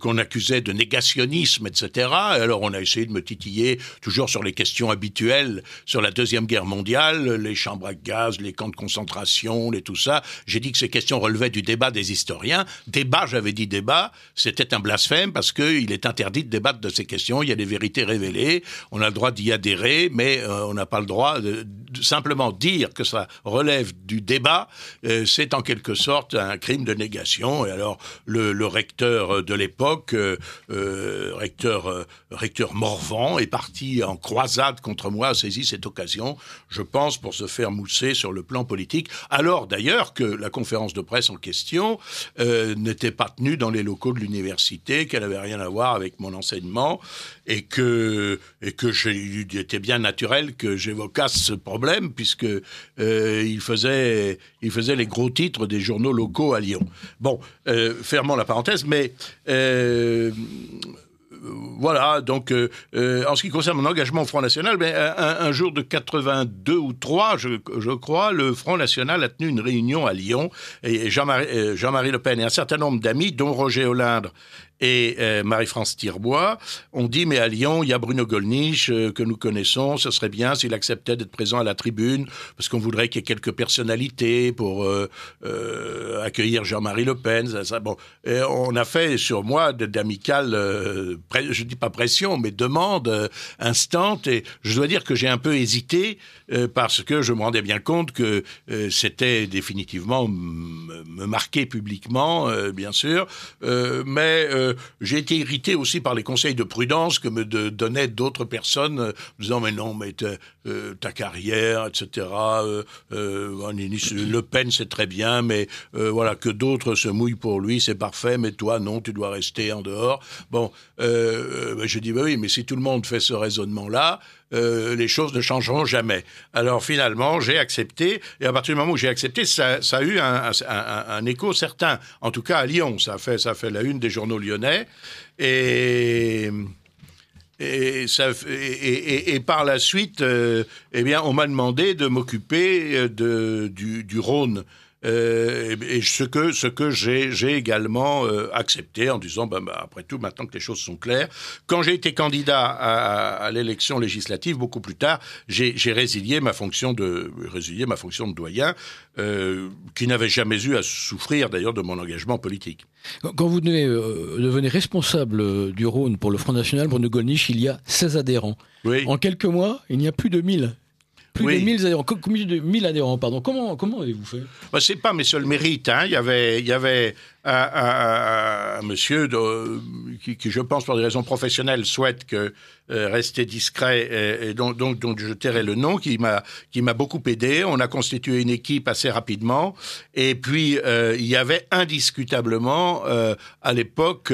qu'on accusait de négationnisme, etc. Alors on a essayé de me titiller toujours sur les questions habituelles sur la deuxième guerre mondiale, les chambres à gaz, les camps de concentration, les tout ça. J'ai dit que ces questions relevaient du débat des historiens. Débat, j'avais dit débat, c'était un blasphème parce qu'il est interdit de débattre de ces questions y a des vérités révélées, on a le droit d'y adhérer, mais euh, on n'a pas le droit de, simplement dire que ça relève du débat, euh, c'est en quelque sorte un crime de négation. Et alors le, recteur de l'époque, euh, recteur, recteur Morvan, est parti en croisade contre moi, a saisi cette occasion, je pense, pour se faire mousser sur le plan politique. Alors d'ailleurs que la conférence de presse en question n'était pas tenue dans les locaux de l'université, qu'elle n'avait rien à voir avec mon enseignement et que et que j'ai était bien naturel que j'évocasse ce problème puisque euh, il faisait il faisait les gros titres des journaux locaux à Lyon. Bon, euh, fermons la parenthèse, mais euh, voilà, donc euh, en ce qui concerne mon engagement au Front National, ben, un, jour de 82 ou 3, je, crois, le Front National a tenu une réunion à Lyon et Jean-Marie Jean Le Pen et un certain nombre d'amis, dont Roger Hollande et euh, Marie-France Tirbois ont dit mais à Lyon, il y a Bruno Gollnisch euh, que nous connaissons, ce serait bien s'il acceptait d'être présent à la tribune parce qu'on voudrait qu'il y ait quelques personnalités pour euh, accueillir Jean-Marie Le Pen. Ça, bon, et on a fait sur moi d'amicales, je dis pas pression, mais demande instante et je dois dire que j'ai un peu hésité parce que je me rendais bien compte que c'était définitivement me marquer publiquement, bien sûr, mais j'ai été irrité aussi par les conseils de prudence que me donnaient d'autres personnes, euh, disant mais non, mais euh, ta carrière, etc. Euh, le Pen c'est très bien, mais voilà que d'autres se mouillent pour lui, c'est parfait, mais toi non, tu dois rester en dehors. Bon, je dis bah oui, mais si tout le monde fait ce raisonnement-là, les choses ne changeront jamais. Alors finalement, j'ai accepté, et à partir du moment où j'ai accepté, ça, a eu un, écho certain. En tout cas à Lyon, ça fait, ça fait la une des journaux lyonnais. Et et, par la suite, euh, eh bien, on m'a demandé de m'occuper euh, du Rhône. Euh, et ce que ce que j'ai j'ai également euh, accepté en disant ben, ben, après tout maintenant que les choses sont claires quand j'ai été candidat à, à l'élection législative beaucoup plus tard j'ai résilié ma fonction de résilié ma fonction de doyen euh, qui n'avait jamais eu à souffrir d'ailleurs de mon engagement politique. Quand vous devenez, devenez responsable du Rhône pour le Front National, Bruno Gollnisch, il y a 16 adhérents. Oui. En quelques mois, il n'y a plus de 1000. Plus de 1000 adhérents. de 1000 adhérents, pardon. Comment, comment avez-vous fait? Bah, C'est pas mes seuls mérites. Hein. Il y avait, il y avait un, monsieur qui, qui, je pense, pour des raisons professionnelles, souhaite que euh, rester discret et, donc, donc, donc, je tairai le nom qui m'a beaucoup aidé. On a constitué une équipe assez rapidement et puis euh, il y avait indiscutablement euh, à l'époque,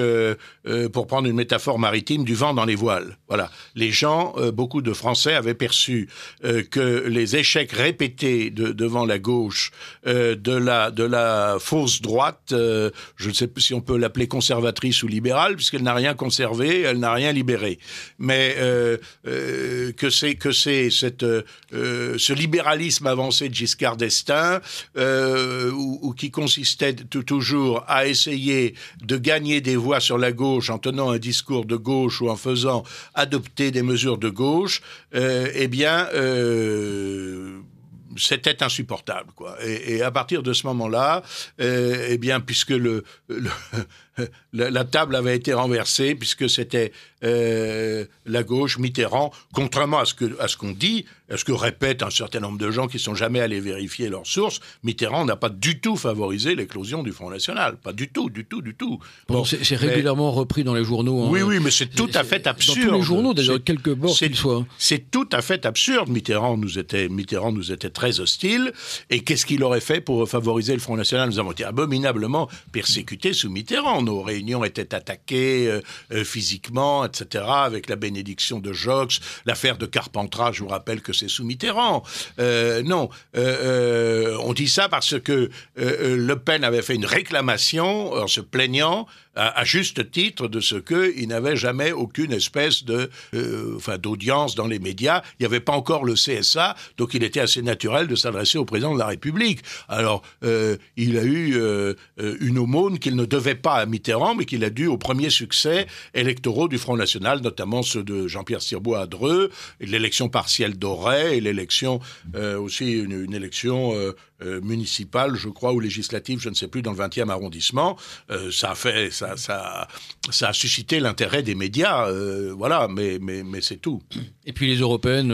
pour prendre une métaphore maritime, du vent dans les voiles. Voilà, les gens, beaucoup de Français avaient perçu que les échecs répétés de, devant la gauche de la de la fausse droite je ne sais pas si on peut l'appeler conservatrice ou libérale, puisqu'elle n'a rien conservé, elle n'a rien libéré. Mais euh, euh, que c'est que c'est cette euh, ce libéralisme avancé de Giscard d'Estaing, ou, ou, qui consistait toujours à essayer de gagner des voix sur la gauche en tenant un discours de gauche ou en faisant adopter des mesures de gauche, eh bien c'était insupportable, quoi. Et, à partir de ce moment-là, euh, eh bien, puisque le (laughs) la, table avait été renversée puisque c'était euh, la gauche, Mitterrand, contrairement à ce que à ce qu'on dit, à ce que répètent un certain nombre de gens qui sont jamais allés vérifier leurs sources, Mitterrand n'a pas du tout favorisé l'éclosion du Front National, pas du tout, du tout, du tout. Bon, c'est régulièrement repris dans les journaux. Hein. Oui, oui, mais c'est tout à fait absurde. Dans tous les journaux, d'ailleurs, quelques bords qu'il soit. C'est tout à fait absurde. Mitterrand nous était, Mitterrand nous était très hostile. Et qu'est-ce qu'il aurait fait pour favoriser le Front National? Nous avons été abominablement persécutés sous Mitterrand nos réunions étaient attaquées euh, euh, physiquement, etc., avec la bénédiction de Jox, l'affaire de Carpentras, je vous rappelle que c'est sous Mitterrand. Euh, non, on dit ça parce que Le Pen avait fait une réclamation en se plaignant à, juste titre de ce qu'il n'avait jamais aucune espèce de, enfin, d'audience dans les médias. Il n'y avait pas encore le CSA, donc il était assez naturel de s'adresser au président de la République. Alors, il a eu une aumône qu'il ne devait pas à Mitterrand, mais qu'il a dû aux premiers succès électoraux du Front National, notamment ceux de Jean-Pierre Sirbois à Dreux, l'élection partielle d'Auray, et l'élection euh, aussi une, élection euh, euh, municipale, je crois, ou législative, je ne sais plus, dans le 20e arrondissement. ça a fait, ça, ça a suscité l'intérêt des médias, voilà, mais, mais, mais c'est tout. Et puis les européennes,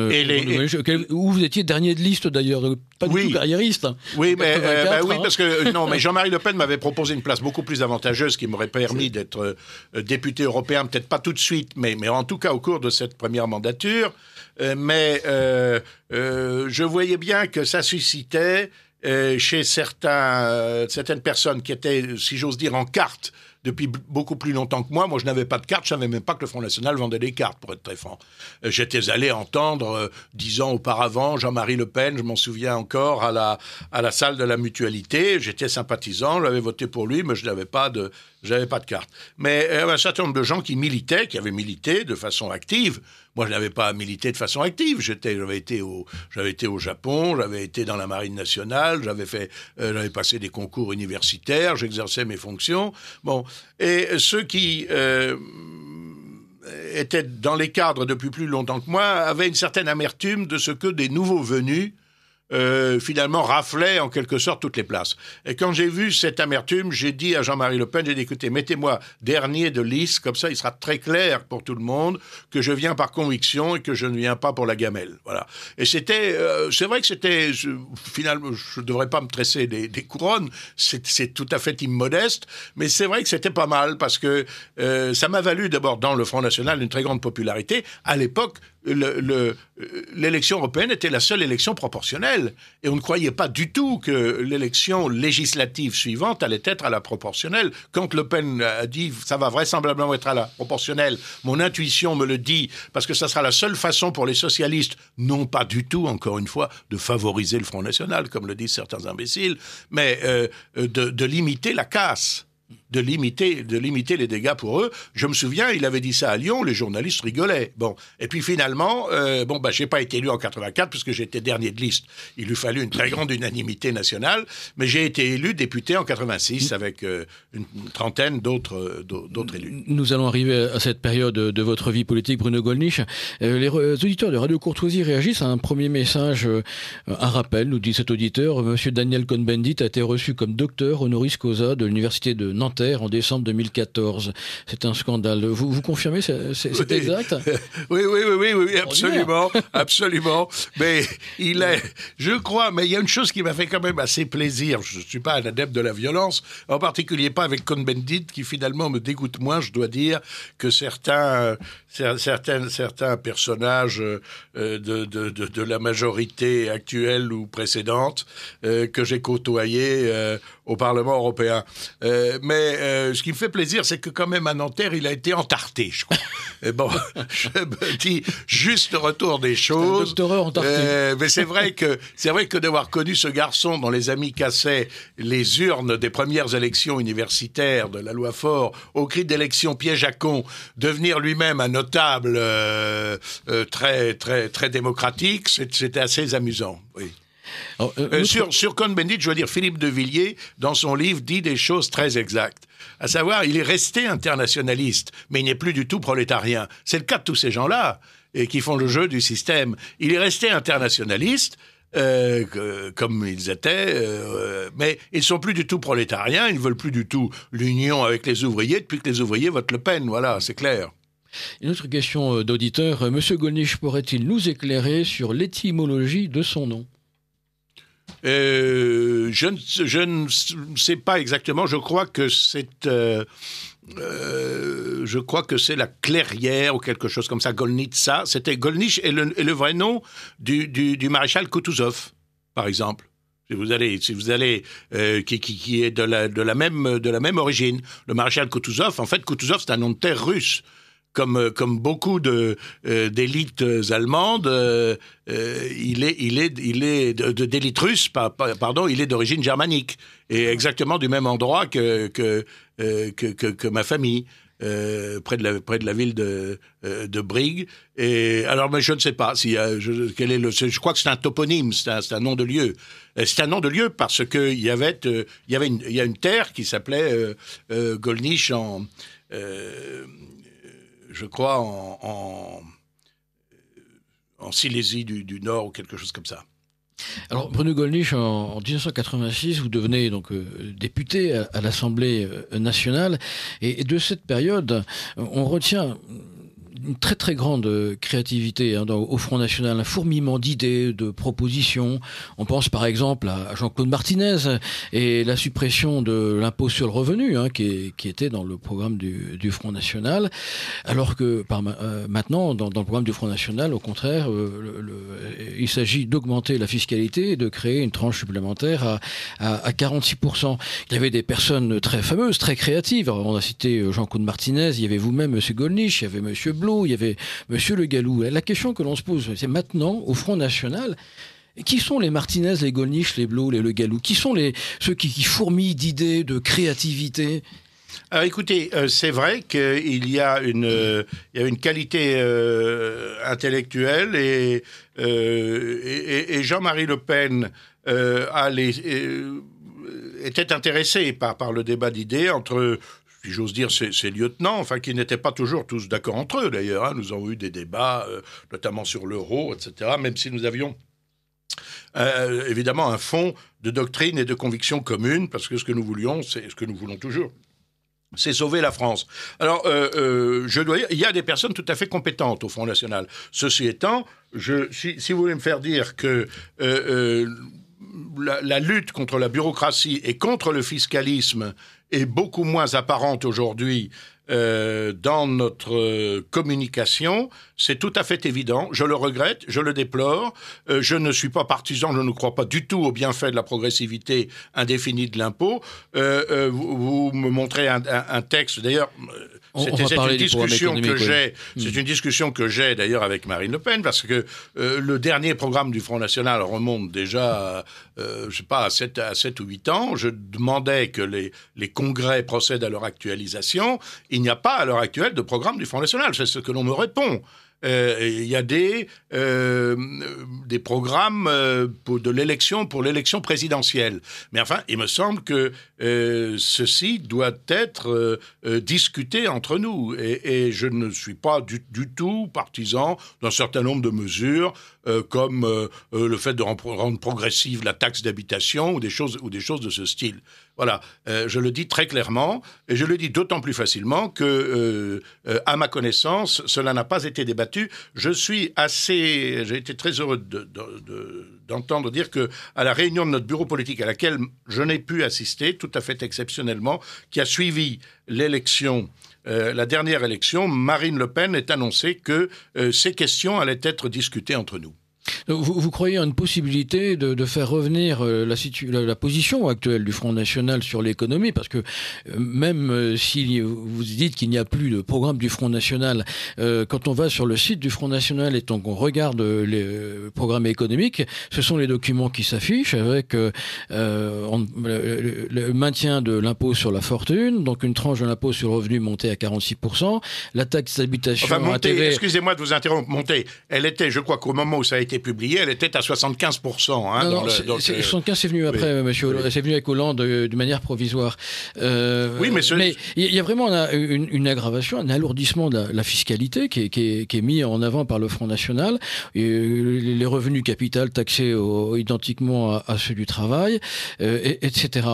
où vous étiez dernier de liste d'ailleurs, pas du tout carriériste. Oui, mais bah oui, hein. parce que non, mais (laughs) Jean-Marie Le Pen m'avait proposé une place beaucoup plus avantageuse qui m'aurait permis d'être euh, député européen, peut-être pas tout de suite, mais, mais en tout cas au cours de cette première mandature. Euh, mais euh, je voyais bien que ça suscitait chez certains, certaines personnes qui étaient, si j'ose dire, en carte depuis beaucoup plus longtemps que moi. Moi, je n'avais pas de carte, je savais même pas que le Front National vendait des cartes, pour être très franc. Euh, j'étais allé entendre, euh, dix ans auparavant, Jean-Marie Le Pen, je m'en souviens encore, à la, à la salle de la mutualité. J'étais sympathisant, j'avais voté pour lui, mais je n'avais pas de, j'avais pas de carte. Mais il y avait un certain nombre de gens qui militaient, qui avaient milité de façon active. Moi, je n'avais pas milité de façon active. J'étais, j'avais été au, j'avais été au Japon, j'avais été dans la marine nationale, j'avais fait, euh, j'avais passé des concours universitaires, j'exerçais mes fonctions. Bon, et ceux qui euh, étaient dans les cadres depuis plus longtemps que moi avaient une certaine amertume de ce que des nouveaux venus euh, finalement raflait en quelque sorte toutes les places. Et quand j'ai vu cette amertume, j'ai dit à Jean-Marie Le Pen, j'ai dit écoutez, mettez-moi dernier de liste, comme ça il sera très clair pour tout le monde que je viens par conviction et que je ne viens pas pour la gamelle. Voilà. Et c'était, euh, c'est vrai que c'était, finalement, je ne devrais pas me tresser des, couronnes, c'est tout à fait immodeste, mais c'est vrai que c'était pas mal parce que euh, ça m'a valu d'abord dans le Front National une très grande popularité. À l'époque, l'élection européenne était la seule élection proportionnelle. Et on ne croyait pas du tout que l'élection législative suivante allait être à la proportionnelle. Quand Le Pen a dit ça va vraisemblablement être à la proportionnelle, mon intuition me le dit, parce que ça sera la seule façon pour les socialistes, non pas du tout, encore une fois, de favoriser le Front National, comme le disent certains imbéciles, mais euh, de, de limiter la casse de limiter, de limiter les dégâts pour eux. Je me souviens, il avait dit ça à Lyon, les journalistes rigolaient. Bon, et puis finalement, euh, bon, bah, j'ai pas été élu en 84 puisque j'étais dernier de liste. Il lui fallu une très grande unanimité nationale, mais j'ai été élu député en 86 avec euh, une trentaine d'autres, euh, d'autres élus. Nous allons arriver à cette période de votre vie politique, Bruno Gollnisch. Euh, les auditeurs de Radio Courtoisie réagissent à un premier message, un rappel, nous dit cet auditeur. Monsieur Daniel Cohn-Bendit a été reçu comme docteur honoris causa de l'université de En décembre 2014. C'est un scandale. Vous, vous confirmez, c'est exact? (laughs) Oui, oui, oui, oui, oui, absolument, absolument. Mais il est, je crois, mais il y a une chose qui m'a fait quand même assez plaisir. Je ne suis pas un adepte de la violence, en particulier pas avec Cohn-Bendit, qui finalement me dégoûte moins, je dois dire, que certains, certains, certains personnages euh, de, de, de, de, la majorité actuelle ou précédente euh, que j'ai côtoyés euh, au Parlement européen. mais ce qui me fait plaisir, c'est que quand même à Nanterre, il a été entarté, je crois. (laughs) et bon, je me dis juste retour des choses. mais c'est vrai que c'est vrai que d'avoir connu ce garçon dont les amis cassaient les urnes des premières élections universitaires de la loi Fort au cri d'élection piège à con, devenir lui-même un notable euh, euh, très, très, très démocratique, c'était assez amusant. Oui. Euh, sur, sur Cohn-Bendit, je veux dire, Philippe de Villiers, dans son livre, dit des choses très exactes. À savoir, il est resté internationaliste, mais il n'est plus du tout prolétarien. C'est le cas de tous ces gens-là, et qui font le jeu du système. Il est resté internationaliste, euh, comme ils étaient, euh, mais ils sont plus du tout prolétariens, ils ne veulent plus du tout l'union avec les ouvriers depuis que les ouvriers votent Le Pen, voilà, c'est clair. Une autre question euh, d'auditeur. Monsieur Golnisch pourrait-il nous éclairer sur l'étymologie de son nom? Euh, je, ne, je, ne, sais pas exactement. Je crois que c'est. Euh, je crois que c'est la clairière ou quelque chose comme ça, Golnitsa. C'était et le, vrai nom du, du, du maréchal Kutuzov, par exemple. Si vous allez, si vous allez, qui, qui, qui, est de la, de la même, de la même origine. Le maréchal Kutuzov, en fait, Kutuzov, c'est un nom de terre russe comme, euh, comme beaucoup de, euh, d'élites allemandes, euh, il est, il est, il est d'élite russe, pardon, il est d'origine germanique et exactement du même endroit que que, que, que, ma famille. près de la près de la ville de de Brigue et alors mais je ne sais pas si je, quel est le je crois que c'est un toponyme c'est un, c'est un nom de lieu c'est un nom de lieu parce que il y avait il y avait une, il y a une terre qui s'appelait Golnisch en je crois, en, Silésie du, Nord ou quelque chose comme ça. Alors Bruno Gollnisch, en, 1986, vous devenez donc euh, député à, l'Assemblée euh, nationale, et, de cette période, on retient une très très grande euh, créativité hein, au Front National, un fourmillement d'idées, de propositions. On pense par exemple à Jean-Claude Martinez et la suppression de l'impôt sur le revenu, hein, qui, était dans le programme du, Front National, alors que euh, maintenant, dans, le programme du Front National, au contraire, euh, il s'agit d'augmenter la fiscalité et de créer une tranche supplémentaire à 46%. Il y avait des personnes très fameuses, très créatives. On a cité Jean-Claude Martinez, il y avait vous-même, M. Golnisch, il y avait M. Blou, il y avait Monsieur Le Gallou. La question que l'on se pose, c'est maintenant, au Front National, qui sont les Martinez, les Golnisch, les Blau, les Le Gallou Qui sont les, ceux qui, fourmillent d'idées, de créativité? Alors écoutez, euh, c'est vrai qu'il y a une, euh, qualité euh, intellectuelle et, et, Jean-Marie Le Pen a les, était intéressé par le débat d'idées entre si j'ose dire, ces, lieutenants, enfin, qui n'étaient pas toujours tous d'accord entre eux, d'ailleurs. Hein. Nous avons eu des débats, euh, notamment sur l'euro, etc., même si nous avions euh, évidemment un fond de doctrine et de conviction commune, parce que ce que nous voulions, c'est ce que nous voulons toujours. C'est sauver la France. Alors, euh, je dois dire, il y a des personnes tout à fait compétentes au Front National. Ceci étant, si, vous voulez me faire dire que la, la, lutte contre la bureaucratie et contre le fiscalisme est beaucoup moins apparente aujourd'hui euh, dans notre communication. C'est tout à fait évident. Je le regrette, je le déplore. Euh, je ne suis pas partisan, je ne crois pas du tout au bienfait de la progressivité indéfinie de l'impôt. Euh, vous, me montrez un, un texte, d'ailleurs c'est une discussion que j'ai. C'est hmm. une discussion que j'ai d'ailleurs avec Marine Le Pen parce que euh, le dernier programme du Front National remonte déjà, euh, je sais pas, à 7, à 7 ou 8 ans. Je demandais que les, les congrès procèdent à leur actualisation. Il n'y a pas à l'heure actuelle de programme du Front National. C'est ce que l'on me répond. Euh, il y a des, euh, des programmes euh, pour, de l'élection pour l'élection présidentielle. Mais enfin, il me semble que ceci doit être discuté entre nous. Et, je ne suis pas du, du tout partisan d'un certain nombre de mesures comme le fait de rendre progressive la taxe d'habitation ou ou des choses de ce style. Voilà, euh, je le dis très clairement, et je le dis d'autant plus facilement que, euh, euh, à ma connaissance, cela n'a pas été débattu. Je suis assez, j'ai été très heureux d'entendre dire que à la réunion de notre bureau politique, à laquelle je n'ai pu assister, tout à fait exceptionnellement, qui a suivi l'élection la dernière élection, Marine Le Pen est annoncé que ces questions allaient être discutées entre nous. Vous, vous, croyez à une possibilité de, de faire revenir euh, la, la, position actuelle du Front National sur l'économie? Parce que euh, même euh, si vous dites qu'il n'y a plus de programme du Front National, quand on va sur le site du Front National et qu'on regarde les programmes économiques, ce sont les documents qui s'affichent avec le, maintien de l'impôt sur la fortune, donc une tranche de l'impôt sur le revenu montée à 46%, la taxe d'habitation... Enfin, excusez-moi de vous interrompre, montée, elle était, je crois qu'au moment où ça a été publiée, elle était à 75%. Hein, non, non, 75, c'est venu après, monsieur. C'est venu avec Hollande euh, d'une manière provisoire. Euh, oui, mais il y a vraiment une, une, aggravation, un alourdissement de la, fiscalité qui est, qui, est, qui est, mis en avant par le Front National. Et euh, les revenus capital taxés identiquement à, ceux du travail, et, etc.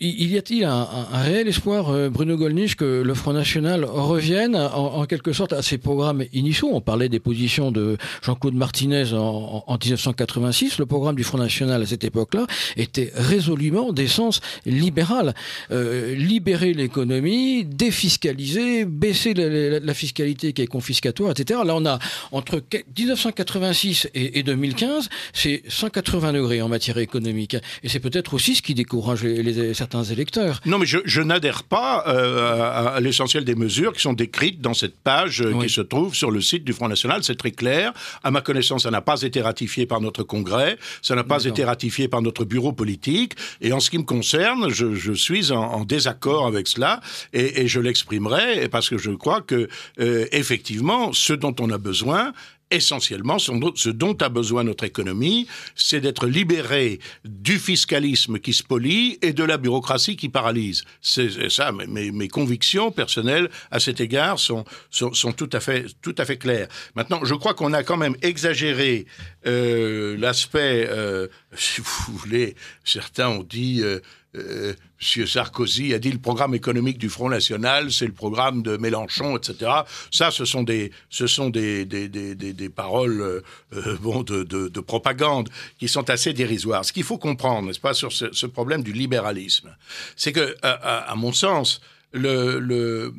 y a-t-il un, un, réel espoir, Bruno Gollnisch, que le Front National revienne en, en quelque sorte à ses programmes initiaux? On parlait des positions de Jean-Claude Martin Martinez en, 1986, le programme du Front National à cette époque-là était résolument d'essence libérale. Euh, libérer l'économie, défiscaliser, baisser la, fiscalité qui est confiscatoire, etc. Là, on a entre 1986 et, 2015, c'est 180 degrés en matière économique. Et c'est peut-être aussi ce qui décourage les, certains électeurs. Non, mais je, n'adhère pas euh, à, l'essentiel des mesures qui sont décrites dans cette page euh, qui se trouve sur le site du Front National. C'est très clair. À ma connaissance, ça n'a pas été ratifié par notre Congrès, ça n'a pas été ratifié par notre bureau politique. Et en ce qui me concerne, je, suis en, désaccord avec cela et, je l'exprimerai parce que je crois que euh, effectivement, ce dont on a besoin, essentiellement, ce dont a besoin notre économie, c'est d'être libéré du fiscalisme qui spolie et de la bureaucratie qui paralyse. C'est ça, mes, mes, convictions personnelles à cet égard sont, sont, sont, tout, à fait, tout à fait claires. Maintenant, je crois qu'on a quand même exagéré euh, l'aspect, euh, si vous voulez, certains ont dit... Euh, euh, M. Sarkozy a dit le programme économique du Front National, c'est le programme de Mélenchon, etc. Ça, ce sont des, ce sont des, des, des, des paroles euh, euh, bon, de, de, de, propagande qui sont assez dérisoires. Ce qu'il faut comprendre, n'est-ce pas, sur ce, ce, problème du libéralisme, c'est que, à, à, à, mon sens, le, le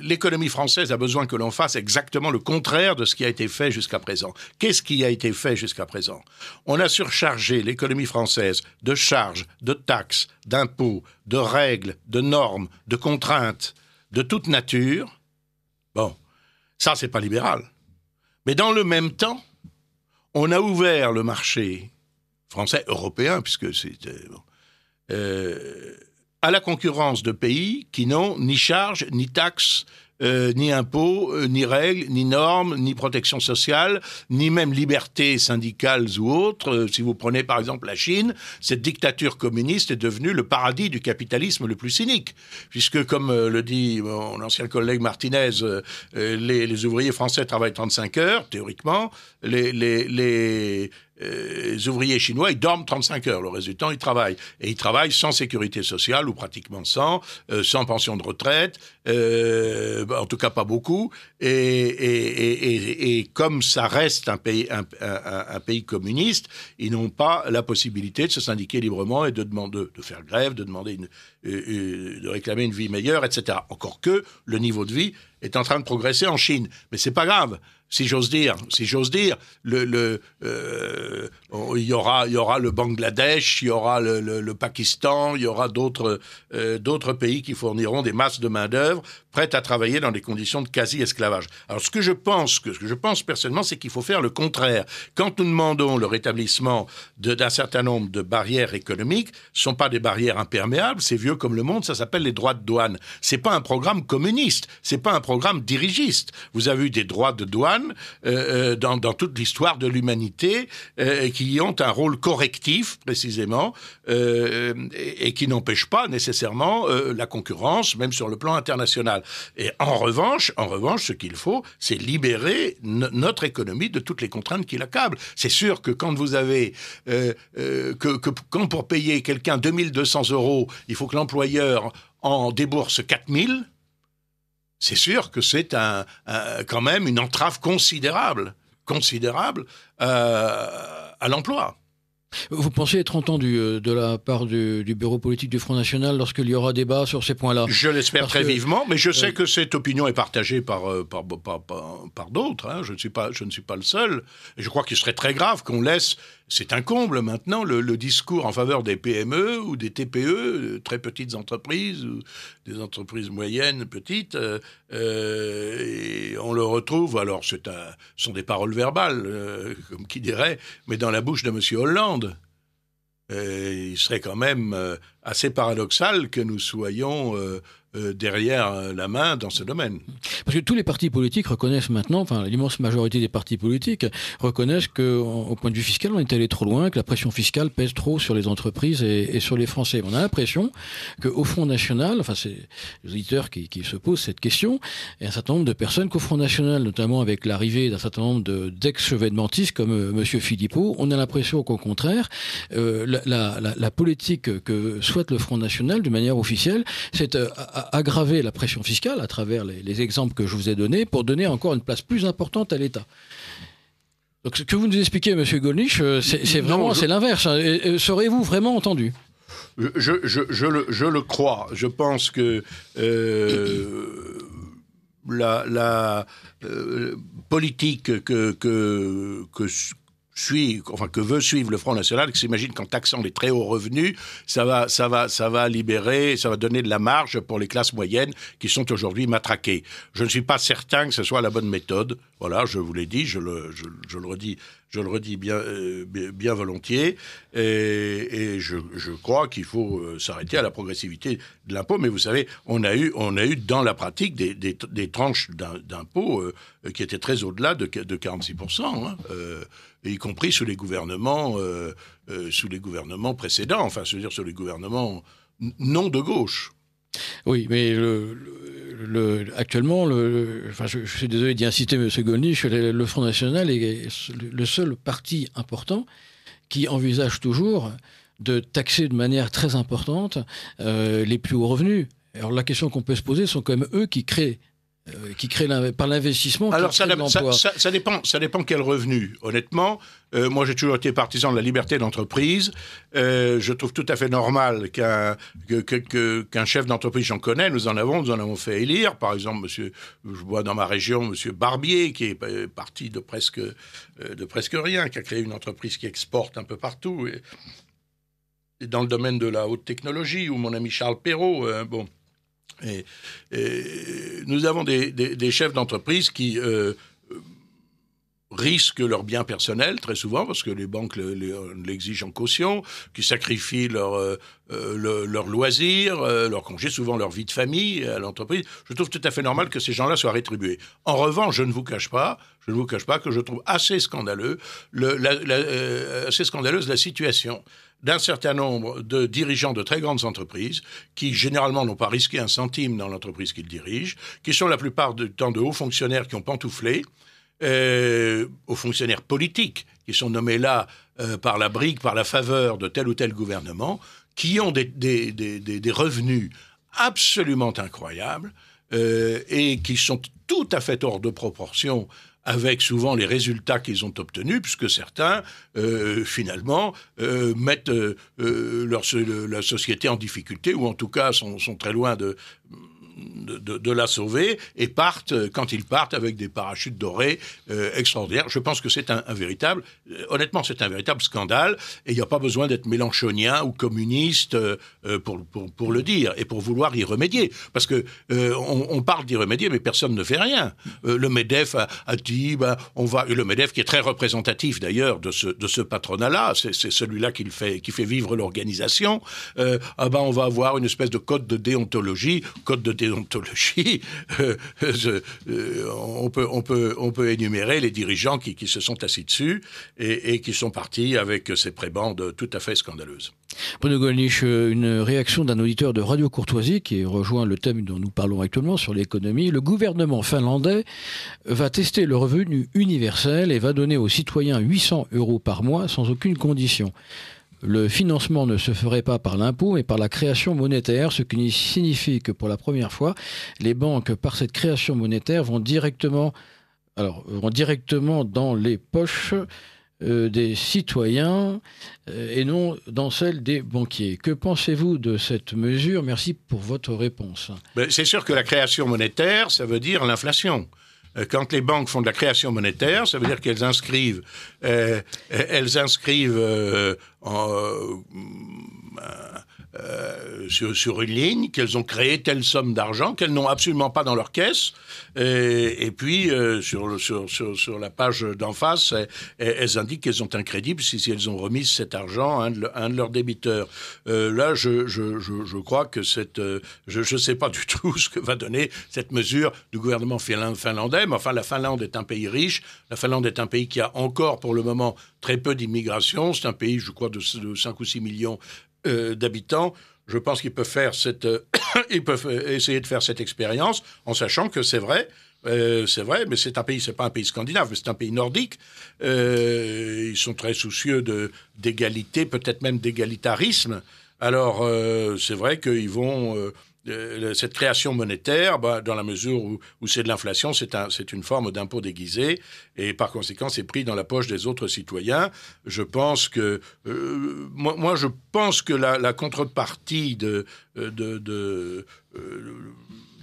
l'économie française a besoin que l'on fasse exactement le contraire de ce qui a été fait jusqu'à présent. Qu'est-ce qui a été fait jusqu'à présent? On a surchargé l'économie française de charges, de taxes, d'impôts, de règles, de normes, de contraintes de toute nature. Bon, ça c'est pas libéral. Mais dans le même temps, on a ouvert le marché français, européen, puisque c'était euh, à la concurrence de pays qui n'ont ni charges, ni taxes, euh, ni impôts, euh, ni règles, ni normes, ni protection sociale, ni même liberté syndicales ou autres. Euh, si vous prenez par exemple la Chine, cette dictature communiste est devenue le paradis du capitalisme le plus cynique, puisque comme le dit mon ancien collègue Martinez, les, les, ouvriers français travaillent 35 heures, théoriquement, les, les, les les ouvriers chinois, ils dorment 35 heures. Le reste du temps, ils travaillent. Et ils travaillent sans sécurité sociale, ou pratiquement sans, sans pension de retraite, en tout cas pas beaucoup. Et, comme ça reste un pays, un, un, pays communiste, ils n'ont pas la possibilité de se syndiquer librement et de demander, de faire grève, de demander une, de réclamer une vie meilleure, etc. Encore que le niveau de vie est en train de progresser en Chine. Mais c'est pas grave si j'ose dire, si j'ose dire, euh, il y aura, il y aura le Bangladesh, il y aura le, Pakistan, il y aura d'autres, euh, d'autres pays qui fourniront des masses de main d'œuvre prêtes à travailler dans des conditions de quasi-esclavage. Alors, ce que je pense, que, ce que je pense personnellement, c'est qu'il faut faire le contraire. Quand nous demandons le rétablissement d'un certain nombre de barrières économiques, ce sont pas des barrières imperméables, c'est vieux comme le monde, ça s'appelle les droits de douane. C'est pas un programme communiste, c'est pas un programme dirigiste. Vous avez eu des droits de douane euh, euh, dans, toute l'histoire de l'humanité euh, qui ont un rôle correctif précisément et, qui n'empêchent pas nécessairement la concurrence, même sur le plan international. Et en revanche, en revanche, ce qu'il faut, c'est libérer notre économie de toutes les contraintes qui l'accablent. C'est sûr que quand vous avez que, quand pour payer quelqu'un 2200 euros, il faut que l'employeur en débourse 4000, c'est sûr que c'est un, quand même une entrave considérable, considérable euh, à l'emploi. Vous pensez être entendu euh, de la part du, bureau politique du Front National lorsqu'il y aura débat sur ces points-là? Je l'espère très vivement, mais je sais euh, que cette opinion est partagée par, euh, par, par, d'autres. Hein. Je, ne suis pas, je ne suis pas le seul. Et je crois qu'il serait très grave qu'on laisse, c'est un comble maintenant, le, discours en faveur des PME ou des TPE, très petites entreprises, ou des entreprises moyennes, petites. et on le retrouve, alors ce sont des paroles verbales, (laughs) comme qui dirait, mais dans la bouche de M. Hollande il serait quand même euh, assez paradoxal que nous soyons euh, euh, derrière euh, la main dans ce domaine. Parce que tous les partis politiques reconnaissent maintenant, enfin l'immense majorité des partis politiques reconnaissent que, au point de vue fiscal, on est allé trop loin, que la pression fiscale pèse trop sur les entreprises et, sur les Français. On a l'impression qu'au Front National, enfin c'est les auditeurs qui, qui, se posent cette question, et un certain nombre de personnes qu'au Front National, notamment avec l'arrivée d'un certain nombre d'ex-chevènementistes comme euh, Monsieur Philippot, on a l'impression qu'au contraire, euh, la, la, la, politique que souhaite le Front National, de manière officielle, c'est aggraver la pression fiscale à travers les, exemples que je vous ai donnés pour donner encore une place plus importante à l'État. Donc ce que vous nous expliquez, Monsieur Golnisch, euh, c'est vraiment c'est l'inverse. Hein. Serez-vous vraiment entendu? Je, je, le, je, le, crois. Je pense que euh, la, la euh, politique que, que, que, enfin que veut suivre le Front National, qui s'imagine qu'en taxant les très hauts revenus, ça va, ça va, ça va libérer, ça va donner de la marge pour les classes moyennes qui sont aujourd'hui matraquées. Je ne suis pas certain que ce soit la bonne méthode. Voilà, je vous l'ai dit, je le, je, le redis, je le redis bien, euh, bien volontiers, et, je, je, crois qu'il faut euh, s'arrêter à la progressivité de l'impôt. Mais vous savez, on a eu, on a eu dans la pratique des, des, tranches d'impôt euh, qui étaient très au-delà de, de 46 hein, y compris sous les gouvernements, sous les gouvernements précédents. Enfin, je veux dire, sous les gouvernements non de gauche. Oui, mais le, actuellement, le, enfin, je, suis désolé d'y inciter, M. Golnisch, le, Front National est le seul parti important qui envisage toujours de taxer de manière très importante euh, les plus hauts revenus. Alors la question qu'on peut se poser sont quand même eux qui créent euh, qui crée par l'investissement. Alors ça, ça, ça, dépend, ça dépend quel revenu. Honnêtement, euh, moi j'ai toujours été partisan de la liberté d'entreprise. Euh, je trouve tout à fait normal qu'un qu'un chef d'entreprise, j'en connais, nous en avons, nous en avons fait élire. Par exemple, monsieur, je vois dans ma région, monsieur Barbier, qui est parti de presque de presque rien, qui a créé une entreprise qui exporte un peu partout. Et, dans le domaine de la haute technologie, ou mon ami Charles Perrault, bon. Et, nous avons des, chefs d'entreprise qui euh, risquent leurs biens personnels très souvent parce que les banques l'exigent en caution, qui sacrifient leur, euh, euh, leur loisirs, leur congé, souvent leur vie de famille à l'entreprise. Je trouve tout à fait normal que ces gens-là soient rétribués. En revanche, je ne vous cache pas, je ne vous cache pas que je trouve assez scandaleux, assez scandaleuse la situation d'un certain nombre de dirigeants de très grandes entreprises qui généralement n'ont pas risqué un centime dans l'entreprise qu'ils dirigent, qui sont la plupart du temps de hauts fonctionnaires qui ont pantouflé, euh, aux fonctionnaires politiques qui sont nommés là par la brique, par la faveur de tel ou tel gouvernement, qui ont des, revenus absolument incroyables et qui sont tout à fait hors de proportion avec souvent les résultats qu'ils ont obtenus, puisque certains, euh, finalement, euh, mettent euh, leur, la société en difficulté, ou en tout cas sont très loin de, de, la sauver et partent, euh, quand ils partent, avec des parachutes dorés euh, extraordinaires. Je pense que c'est un, véritable, euh, honnêtement, c'est un véritable scandale et il n'y a pas besoin d'être mélanchonien ou communiste pour, pour, le dire et pour vouloir y remédier. Parce que on, parle d'y remédier, mais personne ne fait rien. le MEDEF a, dit, bah, on va, le MEDEF qui est très représentatif d'ailleurs de ce, de ce patronat-là, c'est celui-là qui, fait, qui fait vivre l'organisation, ah ben, on va avoir une espèce de code de déontologie, code de (laughs) euh, euh, on, peut, énumérer les dirigeants qui, se sont assis dessus et, et, qui sont partis avec ces prébendes tout à fait scandaleuses. Bruno Gollnisch, euh, une réaction d'un auditeur de Radio Courtoisie qui rejoint le thème dont nous parlons actuellement sur l'économie. Le gouvernement finlandais va tester le revenu universel et va donner aux citoyens 800 euros par mois sans aucune condition le financement ne se ferait pas par l'impôt, mais par la création monétaire, ce qui signifie que pour la première fois, les banques, par cette création monétaire, vont directement, dans les poches euh, des citoyens euh, et non dans celles des banquiers. Que pensez-vous de cette mesure? Merci pour votre réponse. Ben, c'est sûr que la création monétaire, ça veut dire l'inflation. Euh, quand les banques font de la création monétaire, ça veut dire qu'elles inscrivent, euh, elles inscrivent euh, en, euh, sur, une ligne, qu'elles ont créé telle somme d'argent qu'elles n'ont absolument pas dans leur caisse. Et, puis, euh, sur, sur, sur, la page d'en face, elles, indiquent qu'elles ont un si, si, elles ont remis cet argent à un de, leurs débiteurs. Euh, là, je, je, je, je, crois que cette, je ne sais pas (laughs) du tout ce que va donner cette mesure du gouvernement finlandais, mais enfin, la Finlande est un pays riche. La Finlande est un pays qui a encore, pour le moment, très peu d'immigration. C'est un pays, je crois, de, de 5 ou 6 millions euh, d'habitants, je pense qu'ils peuvent faire cette, euh, (coughs) ils peuvent essayer de faire cette expérience en sachant que c'est vrai. Euh, c'est vrai, mais c'est un pays, c'est pas un pays scandinave, mais c'est un pays nordique. ils sont très soucieux de d'égalité, peut-être même d'égalitarisme. Alors c'est vrai qu'ils vont euh, cette création monétaire, bah, dans la mesure où, c'est de l'inflation, c'est un, une forme d'impôt déguisé et par conséquent c'est pris dans la poche des autres citoyens. Je pense que euh, moi, je pense que la, contrepartie de, de, de, euh,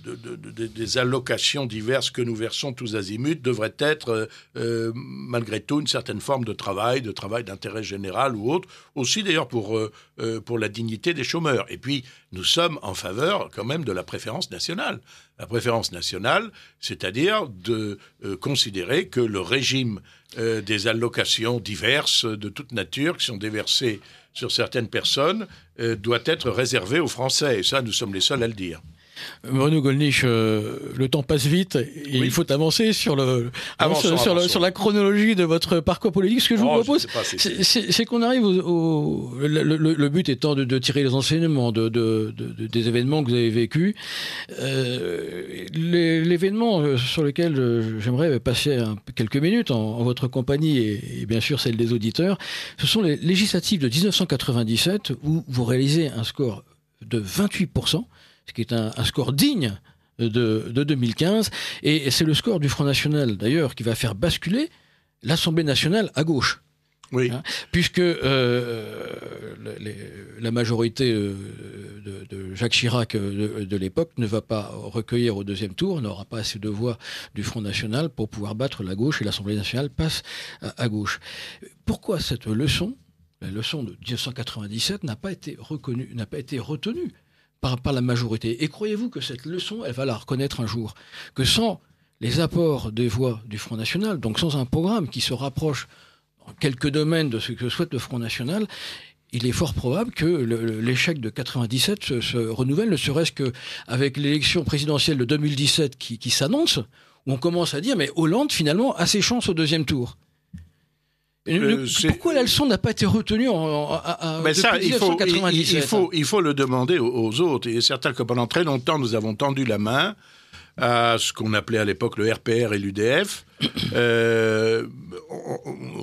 des allocations diverses que nous versons tous azimuts devrait être euh, euh, malgré tout une certaine forme de travail, de travail d'intérêt général ou autre, aussi d'ailleurs pour, euh, pour la dignité des chômeurs. Et puis nous sommes en faveur quand même de la préférence nationale. La préférence nationale, c'est-à-dire de considérer que le régime des allocations diverses de toute nature qui sont déversées sur certaines personnes doit être réservé aux Français. Et ça, nous sommes les seuls à le dire. Bruno Gollnisch, euh, le temps passe vite et il faut avancer sur, le, sur, la chronologie de votre parcours politique. Ce que je vous oh, propose, c'est qu'on arrive au. le, but étant de, tirer les enseignements de, des événements que vous avez vécus. Euh, l'événement euh, sur lequel j'aimerais passer quelques minutes en, votre compagnie et, et, bien sûr celle des auditeurs, ce sont les législatives de 1997 où vous réalisez un score de 28% ce qui est un, score digne de, 2015. Et c'est le score du Front National, d'ailleurs, qui va faire basculer l'Assemblée nationale à gauche. Oui. Hein, puisque euh, la majorité euh, de, Jacques Chirac euh, de, l'époque ne va pas recueillir au deuxième tour, n'aura pas assez de voix du Front National pour pouvoir battre la gauche et l'Assemblée nationale passe à, à gauche. Pourquoi cette leçon, la leçon de 1997, n'a pas été reconnue, n'a pas été retenue par, la majorité. Et croyez-vous que cette leçon, elle va la reconnaître un jour? Que sans les apports des voix du Front National, donc sans un programme qui se rapproche en quelques domaines de ce que souhaite le Front National, il est fort probable que l'échec de 97 se, renouvelle, ne serait-ce qu'avec l'élection présidentielle de 2017 qui, qui s'annonce, où on commence à dire, mais Hollande, finalement, a ses chances au deuxième tour. Euh, pourquoi la leçon n'a pas été retenue en, Mais ça, il faut, il, faut, il faut le demander aux, autres. Il est certain que pendant très longtemps, nous avons tendu la main à ce qu'on appelait à l'époque le RPR et l'UDF, (coughs) euh,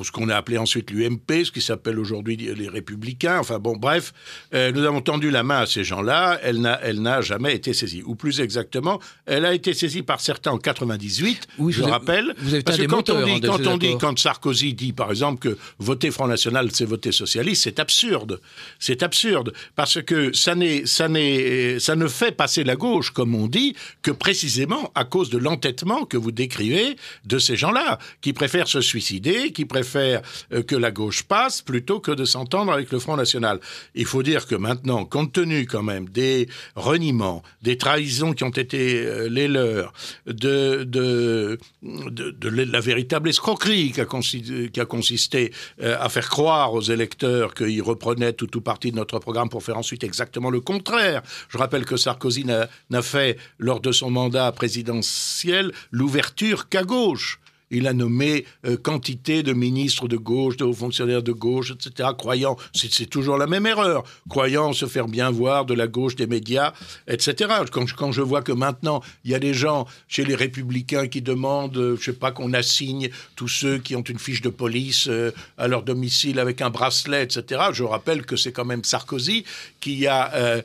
ce qu'on a appelé ensuite l'UMP, ce qui s'appelle aujourd'hui les Républicains. Enfin bon, bref, euh, nous avons tendu la main à ces gens-là. Elle n'a, elle n'a jamais été saisie. Ou plus exactement, elle a été saisie par certains en 98. Oui, je rappelle. Vous avez parce que quand on dit, quand on dit, quand Sarkozy dit par exemple que voter Front National, c'est voter socialiste, c'est absurde. C'est absurde parce que ça n'est, ça n'est, ça ne fait passer la gauche, comme on dit, que précisément à cause de l'entêtement que vous décrivez de ces gens-là, qui préfèrent se suicider, qui préfèrent euh, que la gauche passe plutôt que de s'entendre avec le Front National. Il faut dire que maintenant, compte tenu quand même des reniements, des trahisons qui ont été euh, les leurs, de, la véritable escroquerie qui a, consisté, qui a consisté euh, à faire croire aux électeurs qu'ils reprenaient tout ou partie de notre programme pour faire ensuite exactement le contraire. Je rappelle que Sarkozy n'a fait, lors de son mandat présidentiel, l'ouverture qu'à gauche. Il a nommé euh, quantité de ministres de gauche, de hauts fonctionnaires de gauche, etc., croyant, c'est toujours la même erreur, croyant se faire bien voir de la gauche des médias, etc. Quand, je vois que maintenant, il y a des gens chez les républicains qui demandent, euh, je sais pas, qu'on assigne tous ceux qui ont une fiche de police euh, à leur domicile avec un bracelet, etc., je rappelle que c'est quand même Sarkozy qui a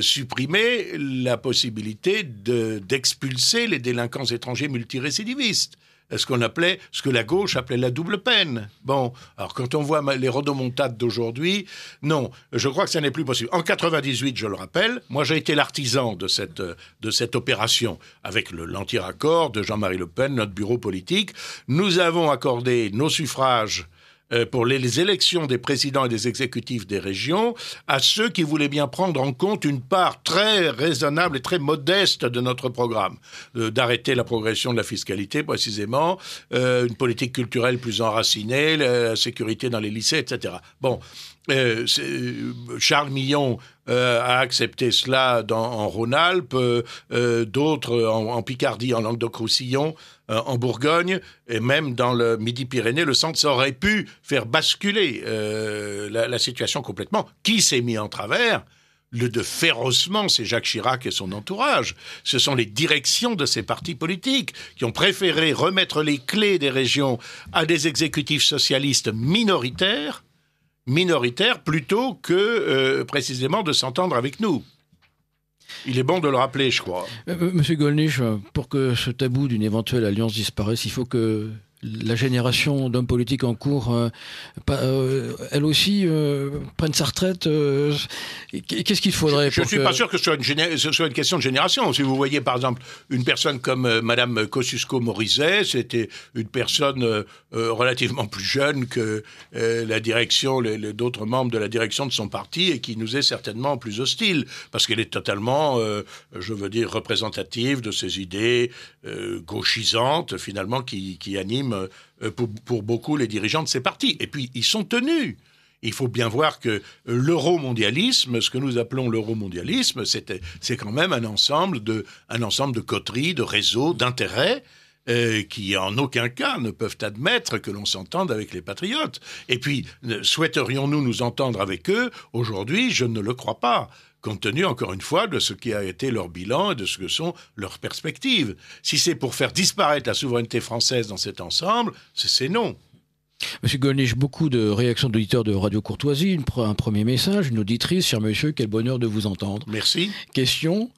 supprimé la possibilité d'expulser les délinquants étrangers multirécidivistes ce qu'on appelait, ce que la gauche appelait la double peine. Bon, alors quand on voit les rodomontades d'aujourd'hui, non, je crois que ça n'est plus possible. En 98, je le rappelle, moi j'ai été l'artisan de cette, de cette opération avec l'anti-raccord de Jean-Marie Le Pen, notre bureau politique. Nous avons accordé nos suffrages euh, pour les élections des présidents et des exécutifs des régions à ceux qui voulaient bien prendre en compte une part très raisonnable et très modeste de notre programme, euh, d'arrêter la progression de la fiscalité précisément, euh, une politique culturelle plus enracinée, la sécurité dans les lycées, etc. Bon, Charles Millon a accepté cela en Rhône-Alpes, d'autres en, Picardie, en Languedoc-Roussillon. Euh, en Bourgogne et même dans le Midi-Pyrénées, le centre, aurait pu faire basculer euh, la, situation complètement. Qui s'est mis en travers? Le de férocement, c'est Jacques Chirac et son entourage. Ce sont les directions de ces partis politiques qui ont préféré remettre les clés des régions à des exécutifs socialistes minoritaires, minoritaires plutôt que euh, précisément de s'entendre avec nous. Il est bon de le rappeler, je crois. Euh, euh, Monsieur Golnisch, pour que ce tabou d'une éventuelle alliance disparaisse, il faut que la génération d'hommes politiques en cours, euh, euh, elle aussi, euh, prenne sa retraite. Qu'est-ce qu'il faudrait Je ne suis pas sûr que ce soit, une ce soit, une question de génération. Si vous voyez par exemple une personne comme Madame Kosciusko-Morizet, c'était une personne relativement plus jeune que la direction, d'autres membres de la direction de son parti et qui nous est certainement plus hostile parce qu'elle est totalement, je veux dire, représentative de ces idées gauchisantes finalement qui, qui animent euh, pour, beaucoup les dirigeants de ces partis. Et puis, ils sont tenus. Il faut bien voir que l'euromondialisme, ce que nous appelons l'euromondialisme, c'est quand même un ensemble de, un ensemble de coteries, de réseaux, d'intérêts euh, qui en aucun cas ne peuvent admettre que l'on s'entende avec les patriotes. Et puis, souhaiterions-nous nous entendre avec eux? Aujourd'hui, je ne le crois pas compte tenu, encore une fois, de ce qui a été leur bilan et de ce que sont leurs perspectives. Si c'est pour faire disparaître la souveraineté française dans cet ensemble, c'est non. Monsieur Golnisch, beaucoup de réactions d'auditeurs de Radio Courtoisie. un premier message, une auditrice, cher monsieur, quel bonheur de vous entendre. Merci. Question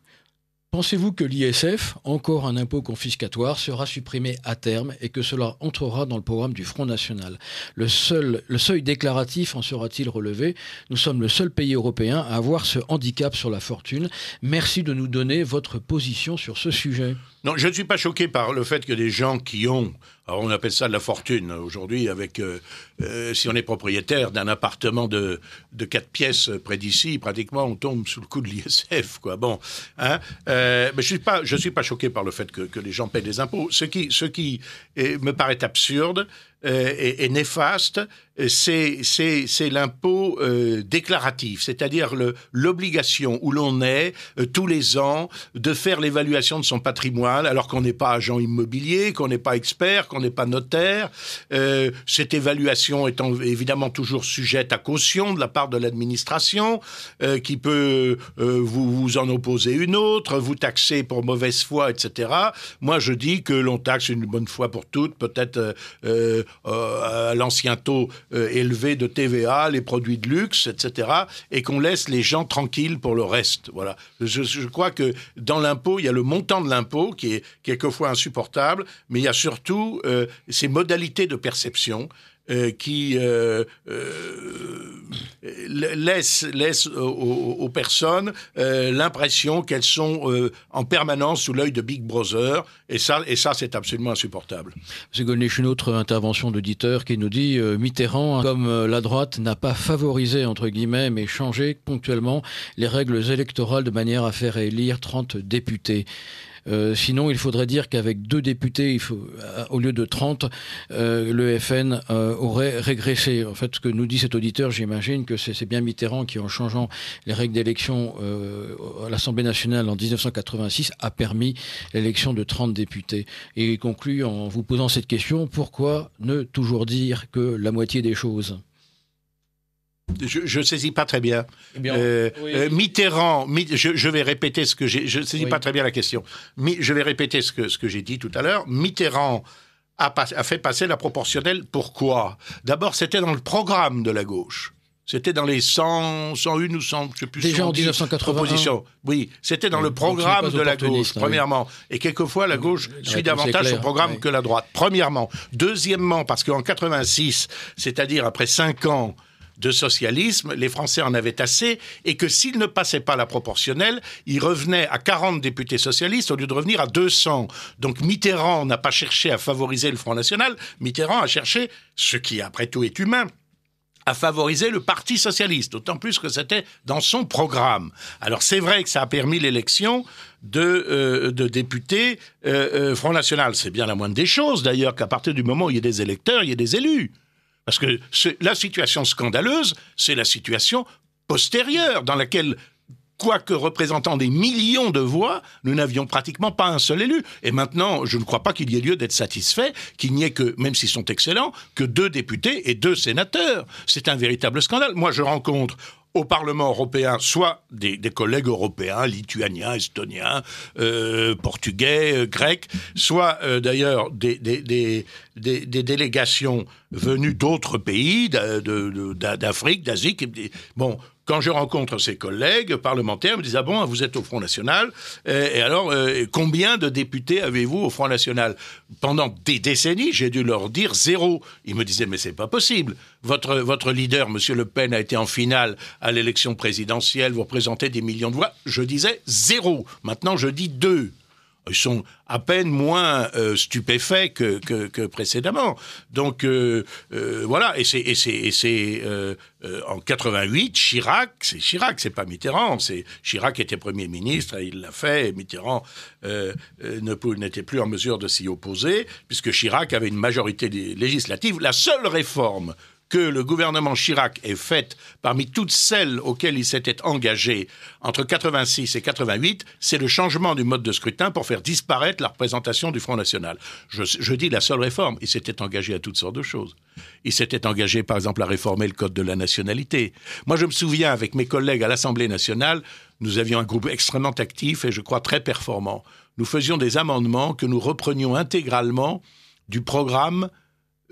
Pensez-vous que l'ISF, encore un impôt confiscatoire, sera supprimé à terme et que cela entrera dans le programme du Front National? Le, seul, le seuil déclaratif en sera-t-il relevé? Nous sommes le seul pays européen à avoir ce handicap sur la fortune. Merci de nous donner votre position sur ce sujet. Non, je ne suis pas choqué par le fait que des gens qui ont, alors on appelle ça de la fortune aujourd'hui, avec euh, euh, si on est propriétaire d'un appartement de de quatre pièces près d'ici, pratiquement on tombe sous le coup de l'ISF, quoi. Bon, hein, euh, mais je suis pas, je suis pas choqué par le fait que, que les gens paient des impôts. Ce qui, ce qui me paraît absurde, est, néfaste, c'est l'impôt euh, déclaratif, c'est-à-dire l'obligation où l'on est euh, tous les ans de faire l'évaluation de son patrimoine, alors qu'on n'est pas agent immobilier, qu'on n'est pas expert, qu'on n'est pas notaire. Euh, cette évaluation étant évidemment toujours sujette à caution de la part de l'administration, qui peut vous, vous en opposer une autre, vous taxer pour mauvaise foi, etc. Moi, je dis que l'on taxe une bonne fois pour toutes, peut-être à l'ancien taux euh, élevé de TVA, les produits de luxe, etc., et qu'on laisse les gens tranquilles pour le reste. Voilà. Je, crois que dans l'impôt, il y a le montant de l'impôt qui est quelquefois insupportable, mais il y a surtout euh, ces modalités de perception euh, qui euh, euh, laisse, laisse aux, personnes l'impression qu'elles sont en permanence sous l'œil de Big Brother, et ça, et ça c'est absolument insupportable. C'est une autre intervention d'auditeur qui nous dit Mitterrand, comme la droite n'a pas favorisé, entre guillemets, mais changé ponctuellement les règles électorales de manière à faire élire 30 députés. Euh, sinon, il faudrait dire qu'avec deux députés, euh, au lieu de 30, euh, le FN aurait régressé. En fait, ce que nous dit cet auditeur, j'imagine que c'est bien Mitterrand qui, en changeant les règles d'élection à l'Assemblée nationale en 1986, a permis l'élection de 30 députés. Et il conclut en vous posant cette question, pourquoi ne toujours dire que la moitié des choses? Je ne saisis pas très bien. Eh euh, euh, Mitterrand, je, vais répéter ce que j'ai. Je ne saisis pas très bien la question. je vais répéter ce que, ce que j'ai dit tout à l'heure. Mitterrand a, a, fait passer la proportionnelle. Pourquoi? D'abord, c'était dans le programme de la gauche. C'était dans les 100, 101 ou 100, je sais plus. Déjà en 1981. Oui, c'était dans le programme de la gauche, premièrement. Et quelquefois, la gauche suit davantage son programme que la droite, premièrement. Deuxièmement, parce qu'en 86, c'est-à-dire après 5 ans de socialisme, les Français en avaient assez, et que s'ils ne passaient pas la proportionnelle, ils revenaient à 40 députés socialistes au lieu de revenir à 200. Donc Mitterrand n'a pas cherché à favoriser le Front National, Mitterrand a cherché, ce qui après tout est humain, à favoriser le Parti socialiste, d'autant plus que c'était dans son programme. Alors c'est vrai que ça a permis l'élection de, euh, de députés euh, euh, Front National. C'est bien la moindre des choses d'ailleurs qu'à partir du moment où il y a des électeurs, il y a des élus. Parce que la situation scandaleuse, c'est la situation postérieure dans laquelle quoique représentant des millions de voix, nous n'avions pratiquement pas un seul élu. Et maintenant, je ne crois pas qu'il y ait lieu d'être satisfait qu'il n'y ait que, même s'ils sont excellents, que deux députés et deux sénateurs. C'est un véritable scandale. Moi, je rencontre au Parlement européen, soit des, collègues européens, lituaniens, estoniens, euh, portugais, euh, grecs, soit euh, d'ailleurs des, des, délégations venues d'autres pays, d'Afrique, d'Asie. Bon, quand je rencontre ces collègues parlementaires, ils me disent Ah bon, vous êtes au Front National Et alors, combien de députés avez-vous au Front National? Pendant des décennies, j'ai dû leur dire zéro. Ils me disaient Mais c'est pas possible. Votre, votre leader, M. Le Pen, a été en finale à l'élection présidentielle, vous représentez des millions de voix. Je disais zéro. Maintenant, je dis deux sont à peine moins euh, stupéfaits que, que, précédemment. Donc euh, euh, voilà, et c'est et c'est en 88 Chirac, c'est Chirac, c'est pas Mitterrand, c'est Chirac était premier ministre, il l'a fait, et Mitterrand n'était plus en mesure de s'y opposer puisque Chirac avait une majorité législative. La seule réforme que le gouvernement Chirac ait faite parmi toutes celles auxquelles il s'était engagé entre 86 et 88, c'est le changement du mode de scrutin pour faire disparaître la représentation du Front National. Je, dis la seule réforme. Il s'était engagé à toutes sortes de choses. Il s'était engagé, par exemple, à réformer le code de la nationalité. Moi, je me souviens, avec mes collègues à l'Assemblée nationale, nous avions un groupe extrêmement actif et je crois très performant. Nous faisions des amendements que nous reprenions intégralement du programme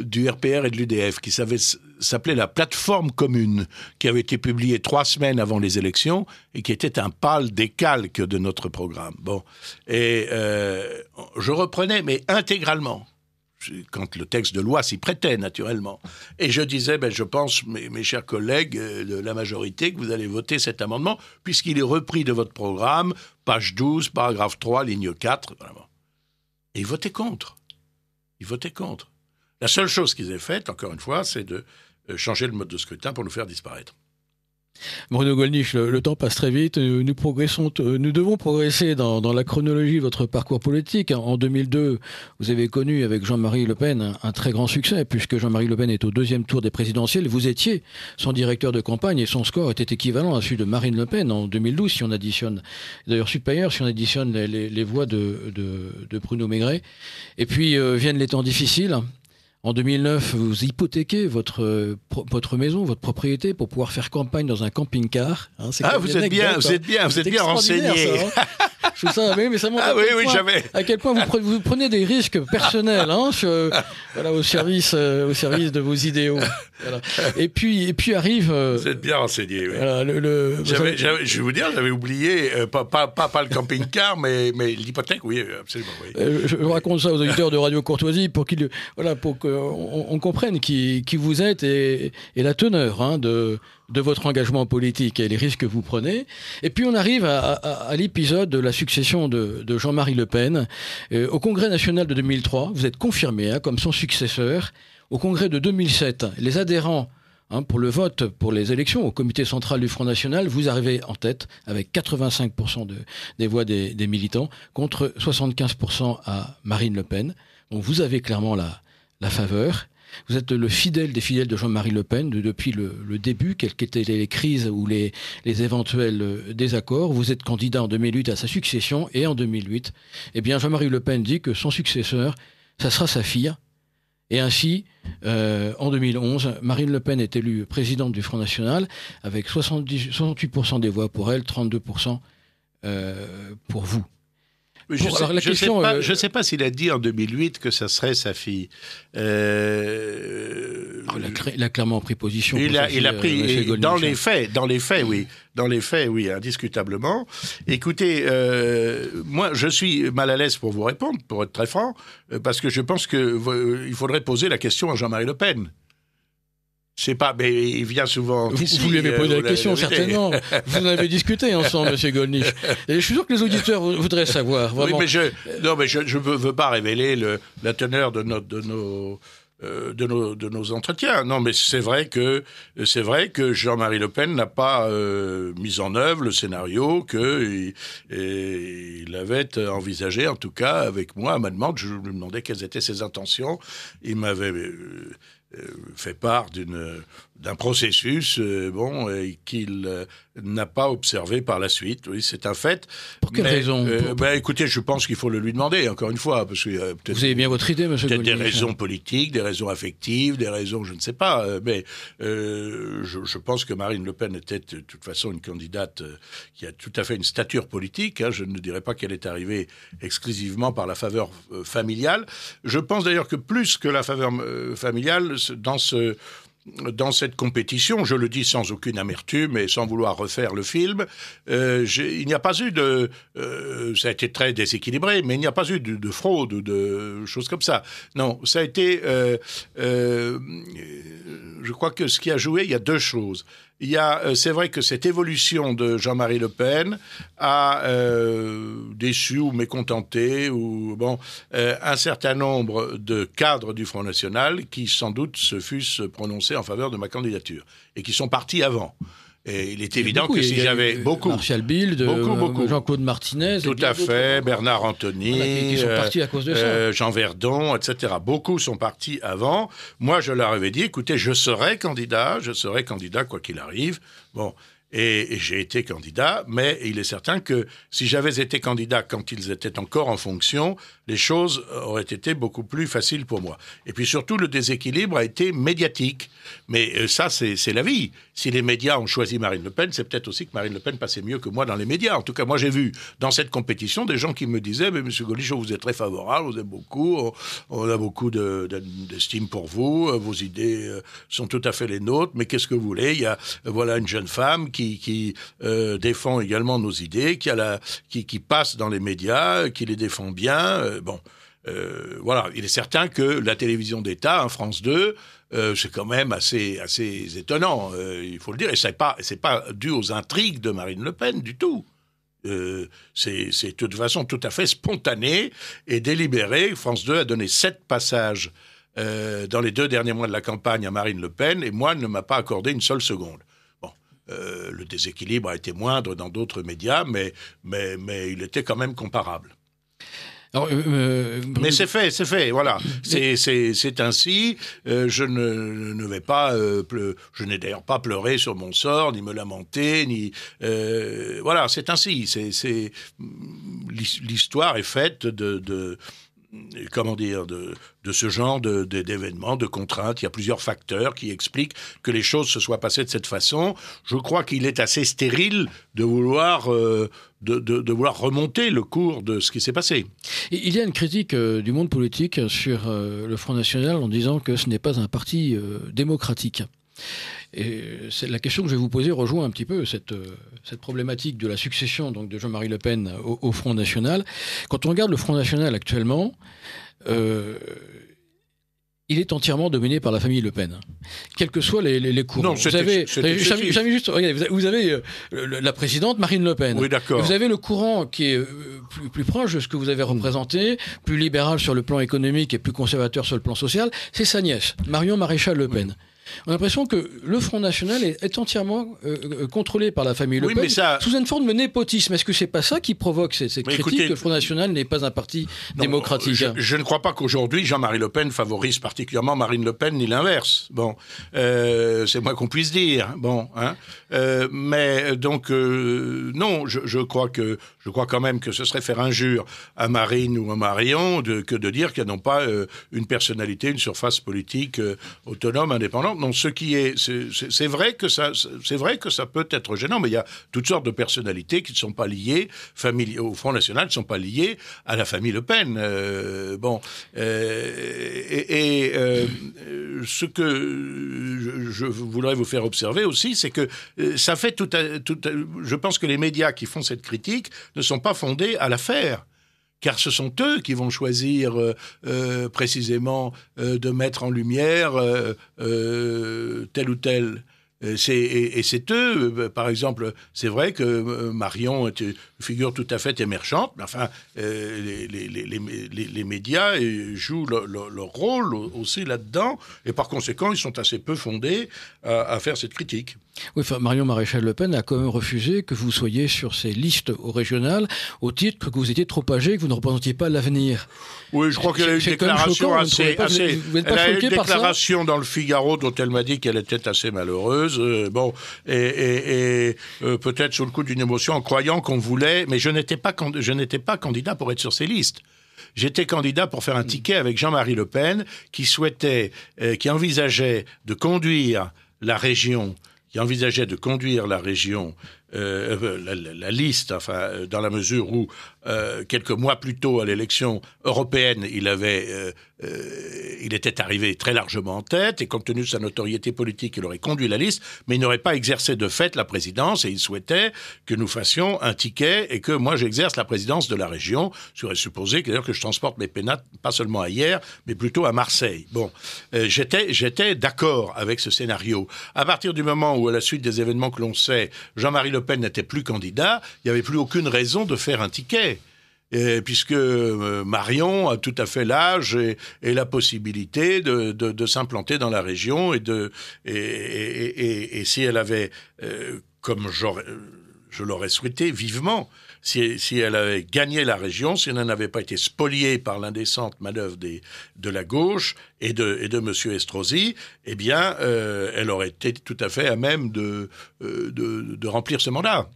du RPR et de l'UDF, qui s'appelait la plateforme commune, qui avait été publiée trois semaines avant les élections et qui était un pâle décalque de notre programme. Bon, et euh, je reprenais, mais intégralement, quand le texte de loi s'y prêtait, naturellement. Et je disais, ben, je pense, mes, chers collègues euh, de la majorité, que vous allez voter cet amendement, puisqu'il est repris de votre programme, page 12, paragraphe 3, ligne 4. Et ils votaient contre. Ils votaient contre. La seule chose qu'ils aient faite, encore une fois, c'est de euh, changer le mode de scrutin pour nous faire disparaître. Bruno Gollnisch, le, temps passe très vite. Nous, progressons, nous devons progresser dans, la chronologie de votre parcours politique. En 2002, vous avez connu avec Jean-Marie Le Pen un, très grand succès, puisque Jean-Marie Le Pen est au deuxième tour des présidentielles. Vous étiez son directeur de campagne et son score était équivalent à celui de Marine Le Pen en 2012, si on additionne, d'ailleurs supérieur, si on additionne les, voix de, Bruno Maigret. Et puis euh, viennent les temps difficiles. En 2009, vous hypothéquez votre, votre maison, votre propriété pour pouvoir faire campagne dans un camping-car. Hein, ah, vous êtes, bien, vous êtes bien, vous êtes bien renseigné. Ça, hein. Je ça, mais, ça montre ah, oui, oui, à quel point vous, vous, prenez des risques personnels hein, voilà, au, service, euh, au service de vos idéaux. Voilà. Et, puis, et puis arrive... Euh, vous êtes bien renseigné, oui. Voilà, le, je vais vous dire, j'avais oublié, euh, pas, pas, pas, le camping-car, mais, mais l'hypothèque, oui, absolument. Oui. je, raconte ça aux auditeurs de Radio Courtoisie pour qu'ils voilà, pour qu'on on comprenne qui, qui vous êtes et, et la teneur hein, de de votre engagement politique et les risques que vous prenez. Et puis on arrive à, l'épisode de la succession de, Jean-Marie Le Pen. Euh, au Congrès national de 2003, vous êtes confirmé hein, comme son successeur. Au Congrès de 2007, les adhérents hein, pour le vote pour les élections au comité central du Front National, vous arrivez en tête avec 85% des voix des, militants contre 75% à Marine Le Pen. Donc vous avez clairement la, la faveur. Vous êtes le fidèle des fidèles de Jean-Marie Le Pen depuis le, début, quelles qu'étaient les crises ou les, éventuels euh, désaccords. Vous êtes candidat en 2008 à sa succession et en 2008, eh bien Jean-Marie Le Pen dit que son successeur, ça sera sa fille. Et ainsi, euh, en 2011, Marine Le Pen est élue présidente du Front National avec 68% des voix pour elle, 32% euh, pour vous. Je ne sais, pas, s'il a dit en 2008 que ça serait sa fille. Euh, ah, il, a, clairement pris position. Il a, il a pris euh, dans les faits, dans les faits, oui, dans les faits, oui, indiscutablement. Écoutez, euh, moi, je suis mal à l'aise pour vous répondre, pour être très franc, parce que je pense que il faudrait poser la question à Jean-Marie Le Pen. C'est pas, mais il vient souvent. Vous, vous lui avez posé la question, certainement. (laughs) vous en avez discuté ensemble, Monsieur Gollnisch. Et je suis sûr que les auditeurs voudraient savoir. Vraiment. Oui, mais je, non, mais je ne veux, pas révéler le, la teneur de, notre, de nos. Euh, de, nos, de nos entretiens. Non, mais c'est vrai que c'est vrai que Jean-Marie Le Pen n'a pas euh, mis en œuvre le scénario que il, avait envisagé, en tout cas avec moi, à ma demande. Je lui demandais quelles étaient ses intentions. Il m'avait euh, euh, fait part d'une d'un processus euh, bon qu'il euh, n'a pas observé par la suite. Oui, c'est un fait. Pour quelle raison ben, écoutez, je pense qu'il faut le lui demander encore une fois parce que vous avez bien votre idée, Monsieur. Peut-être des raisons politiques, des raisons affectives, des raisons, je ne sais pas. mais je, je, pense que Marine Le Pen était de toute façon une candidate qui a tout à fait une stature politique. Hein. Je ne dirais pas qu'elle est arrivée exclusivement par la faveur familiale. Je pense d'ailleurs que plus que la faveur familiale, dans ce dans cette compétition, je le dis sans aucune amertume et sans vouloir refaire le film, euh, il n'y a pas eu de... Euh, ça a été très déséquilibré, mais il n'y a pas eu de, fraude ou de choses comme ça. Non, ça a été... Euh, je crois que ce qui a joué, il y a deux choses il y a, euh, c'est vrai que cette évolution de Jean-Marie Le Pen a euh, déçu ou mécontenté ou bon euh, un certain nombre de cadres du Front National qui sans doute se fussent prononcés en faveur de ma candidature et qui sont partis avant. Et il est évident que si j'avais beaucoup. Martial Bild, beaucoup, Jean-Claude Martinez. Tout à fait, Bernard Anthony. sont partis à cause de ça. Jean Verdon, etc. Beaucoup sont partis avant. Moi, je leur avais dit écoutez, je serai candidat, je serai candidat quoi qu'il arrive. Bon. Et, j'ai été candidat, mais il est certain que si j'avais été candidat quand ils étaient encore en fonction, les choses auraient été beaucoup plus faciles pour moi. Et puis surtout, le déséquilibre a été médiatique. Mais euh, ça, c'est la vie. Si les médias ont choisi Marine Le Pen, c'est peut-être aussi que Marine Le Pen passait mieux que moi dans les médias. En tout cas, moi, j'ai vu dans cette compétition des gens qui me disaient, mais Monsieur Golichon, vous êtes très favorable, vous aime beaucoup, on, a beaucoup d'estime pour vous, euh, vos idées euh, sont tout à fait les nôtres, mais qu'est-ce que vous voulez? Il y a voilà une jeune femme qui, qui défend également nos idées, qui, passe dans les médias, qui les défend bien bon, euh, voilà, il est certain que la télévision d'État, en France 2, euh, c'est quand même assez, assez étonnant, euh, il faut le dire, et c'est pas, pas dû aux intrigues de Marine Le Pen du tout. c'est, de toute façon tout à fait spontané et délibéré. France 2 a donné sept passages dans les deux derniers mois de la campagne à Marine Le Pen, et moi, ne m'a pas accordé une seule seconde. Le déséquilibre a été moindre dans d'autres médias, mais, mais, mais il était quand même comparable. Euh, euh, mais c'est fait, c'est fait, voilà. C'est ainsi. Euh, je ne, ne, vais pas, je n'ai d'ailleurs pas pleuré sur mon sort, ni me lamenter, ni voilà, c'est ainsi. C'est l'histoire est faite de, de comment dire, de, de ce genre d'événements, de, de, contraintes. Il y a plusieurs facteurs qui expliquent que les choses se soient passées de cette façon. Je crois qu'il est assez stérile de vouloir, euh, de, de, vouloir remonter le cours de ce qui s'est passé. Il y a une critique euh, du monde politique sur euh, le Front National en disant que ce n'est pas un parti démocratique. Et la question que je vais vous poser rejoint un petit peu cette, cette problématique de la succession donc, de Jean-Marie Le Pen au, Front National. Quand on regarde le Front National actuellement, euh, il est entièrement dominé par la famille Le Pen, quels que soient les, les, courants. vous avez, juste, vous avez euh, la présidente Marine Le Pen. Oui, d'accord. Vous avez le courant qui est euh, plus, plus, proche de ce que vous avez représenté, plus libéral sur le plan économique et plus conservateur sur le plan social. C'est sa nièce, Marion Maréchal Le Pen. On a l'impression que le Front National est, entièrement euh, euh, contrôlé par la famille Le Pen, sous une forme de népotisme. Est-ce que c'est pas ça qui provoque ces, critiques que le Front National n'est pas un parti démocratique je, ne crois pas qu'aujourd'hui Jean-Marie Le Pen favorise particulièrement Marine Le Pen ni l'inverse. Bon, euh, c'est moins qu'on puisse dire. Bon, hein. mais donc non, je, crois que je crois quand même que ce serait faire injure à Marine ou à Marion que de dire qu'elles n'ont pas une personnalité, une surface politique autonome, indépendante non, ce qui est, c'est vrai que ça, c'est vrai que ça peut être gênant, mais il y a toutes sortes de personnalités qui ne sont pas liées au Front National, qui ne sont pas liées à la famille Le Pen. Euh, bon, euh, et, euh, ce que je, voudrais vous faire observer aussi, c'est que ça fait tout, tout, je pense que les médias qui font cette critique ne sont pas fondés à l'affaire car ce sont eux qui vont choisir euh, euh, précisément euh, de mettre en lumière tel ou tel et, c'est eux, par exemple, c'est vrai que Marion est une figure tout à fait émergente, mais enfin, les, médias jouent leur rôle aussi là-dedans, et par conséquent, ils sont assez peu fondés à, faire cette critique. Oui, enfin, Marion Maréchal Le Pen a quand même refusé que vous soyez sur ces listes au régional au titre que vous étiez trop âgé, que vous ne représentiez pas l'avenir. Oui, je crois qu'elle a eu une déclaration assez. elle a eu une déclaration dans le Figaro dont elle m'a dit qu'elle était assez malheureuse. Euh, bon, et, euh, peut-être sous le coup d'une émotion en croyant qu'on voulait, mais je n'étais pas, je n'étais pas candidat pour être sur ces listes. J'étais candidat pour faire un ticket avec Jean-Marie Le Pen, qui souhaitait, euh, qui envisageait de conduire la région qui envisageait de conduire la région, la, la, liste, enfin, dans la mesure où euh, quelques mois plus tôt à l'élection européenne, il avait, euh, euh, il était arrivé très largement en tête et compte tenu de sa notoriété politique, il aurait conduit la liste, mais il n'aurait pas exercé de fait la présidence et il souhaitait que nous fassions un ticket et que moi j'exerce la présidence de la région. J'aurais supposé que, que je transporte mes pénates pas seulement à hier, mais plutôt à Marseille. Bon, j'étais, j'étais d'accord avec ce scénario. À partir du moment où, à la suite des événements que l'on sait, Jean-Marie Le Pen n'était plus candidat, il n'y avait plus aucune raison de faire un ticket. Puisque euh, Marion a tout à fait l'âge et, la possibilité de, s'implanter dans la région et, si elle avait, euh, comme je l'aurais souhaité vivement, si, elle avait gagné la région, si elle n'avait pas été spoliée par l'indécente manœuvre des, de la gauche et de, et de M. Estrosi, eh bien, euh, elle aurait été tout à fait à même de, de remplir ce mandat.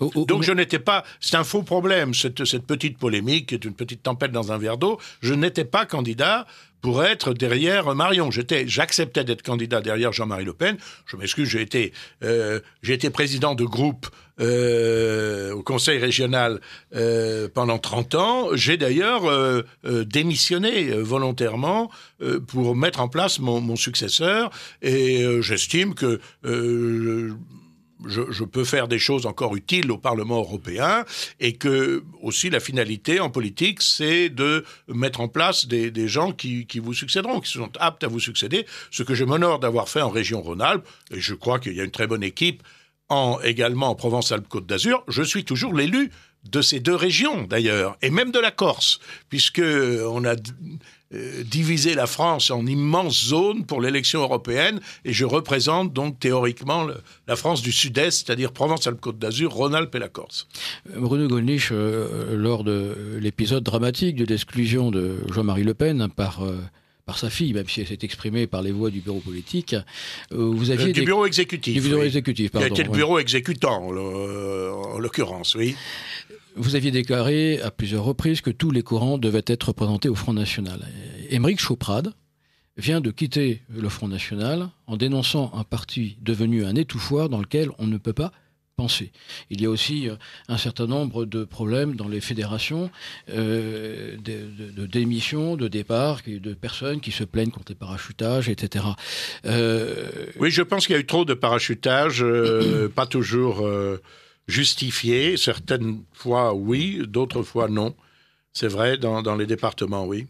Donc je n'étais pas, c'est un faux problème, cette, cette petite polémique, qui est une petite tempête dans un verre d'eau, je n'étais pas candidat pour être derrière Marion. J'étais, j'acceptais d'être candidat derrière Jean-Marie Le Pen. Je m'excuse, j'ai été, euh, j'ai été président de groupe euh, au Conseil régional euh, pendant 30 ans. J'ai d'ailleurs démissionné volontairement pour mettre en place mon, mon successeur et j'estime que je, peux faire des choses encore utiles au Parlement européen et que aussi la finalité en politique, c'est de mettre en place des, gens qui, vous succéderont, qui sont aptes à vous succéder, ce que je m'honore d'avoir fait en région Rhône-Alpes et je crois qu'il y a une très bonne équipe en, également en Provence-Alpes-Côte d'Azur. Je suis toujours l'élu de ces deux régions d'ailleurs, et même de la Corse, puisque on a euh, diviser la France en immenses zones pour l'élection européenne, et je représente donc théoriquement la France du Sud-Est, c'est-à-dire Provence-Alpes-Côte d'Azur, Rhône-Alpes et la Corse. Bruno Gollnisch, euh, lors de l'épisode dramatique de l'exclusion de Jean-Marie Le Pen par euh, par sa fille, même si elle s'est exprimée par les voix du bureau politique. vous aviez du bureau exécutif. Du bureau exécutif, pardon. Qui a été le bureau exécutant, en l'occurrence, oui. Vous aviez déclaré à plusieurs reprises que tous les courants devaient être représentés au Front National. Émeric Choprade vient de quitter le Front National en dénonçant un parti devenu un étouffoir dans lequel on ne peut pas penser. Il y a aussi euh, un certain nombre de problèmes dans les fédérations, euh, de, démissions, de départs, de personnes qui se plaignent contre les parachutages, etc. Euh, oui, je pense qu'il y a eu trop de parachutage, pas toujours justifié. Certaines fois, oui, d'autres fois, non. C'est vrai, dans, dans les départements, oui.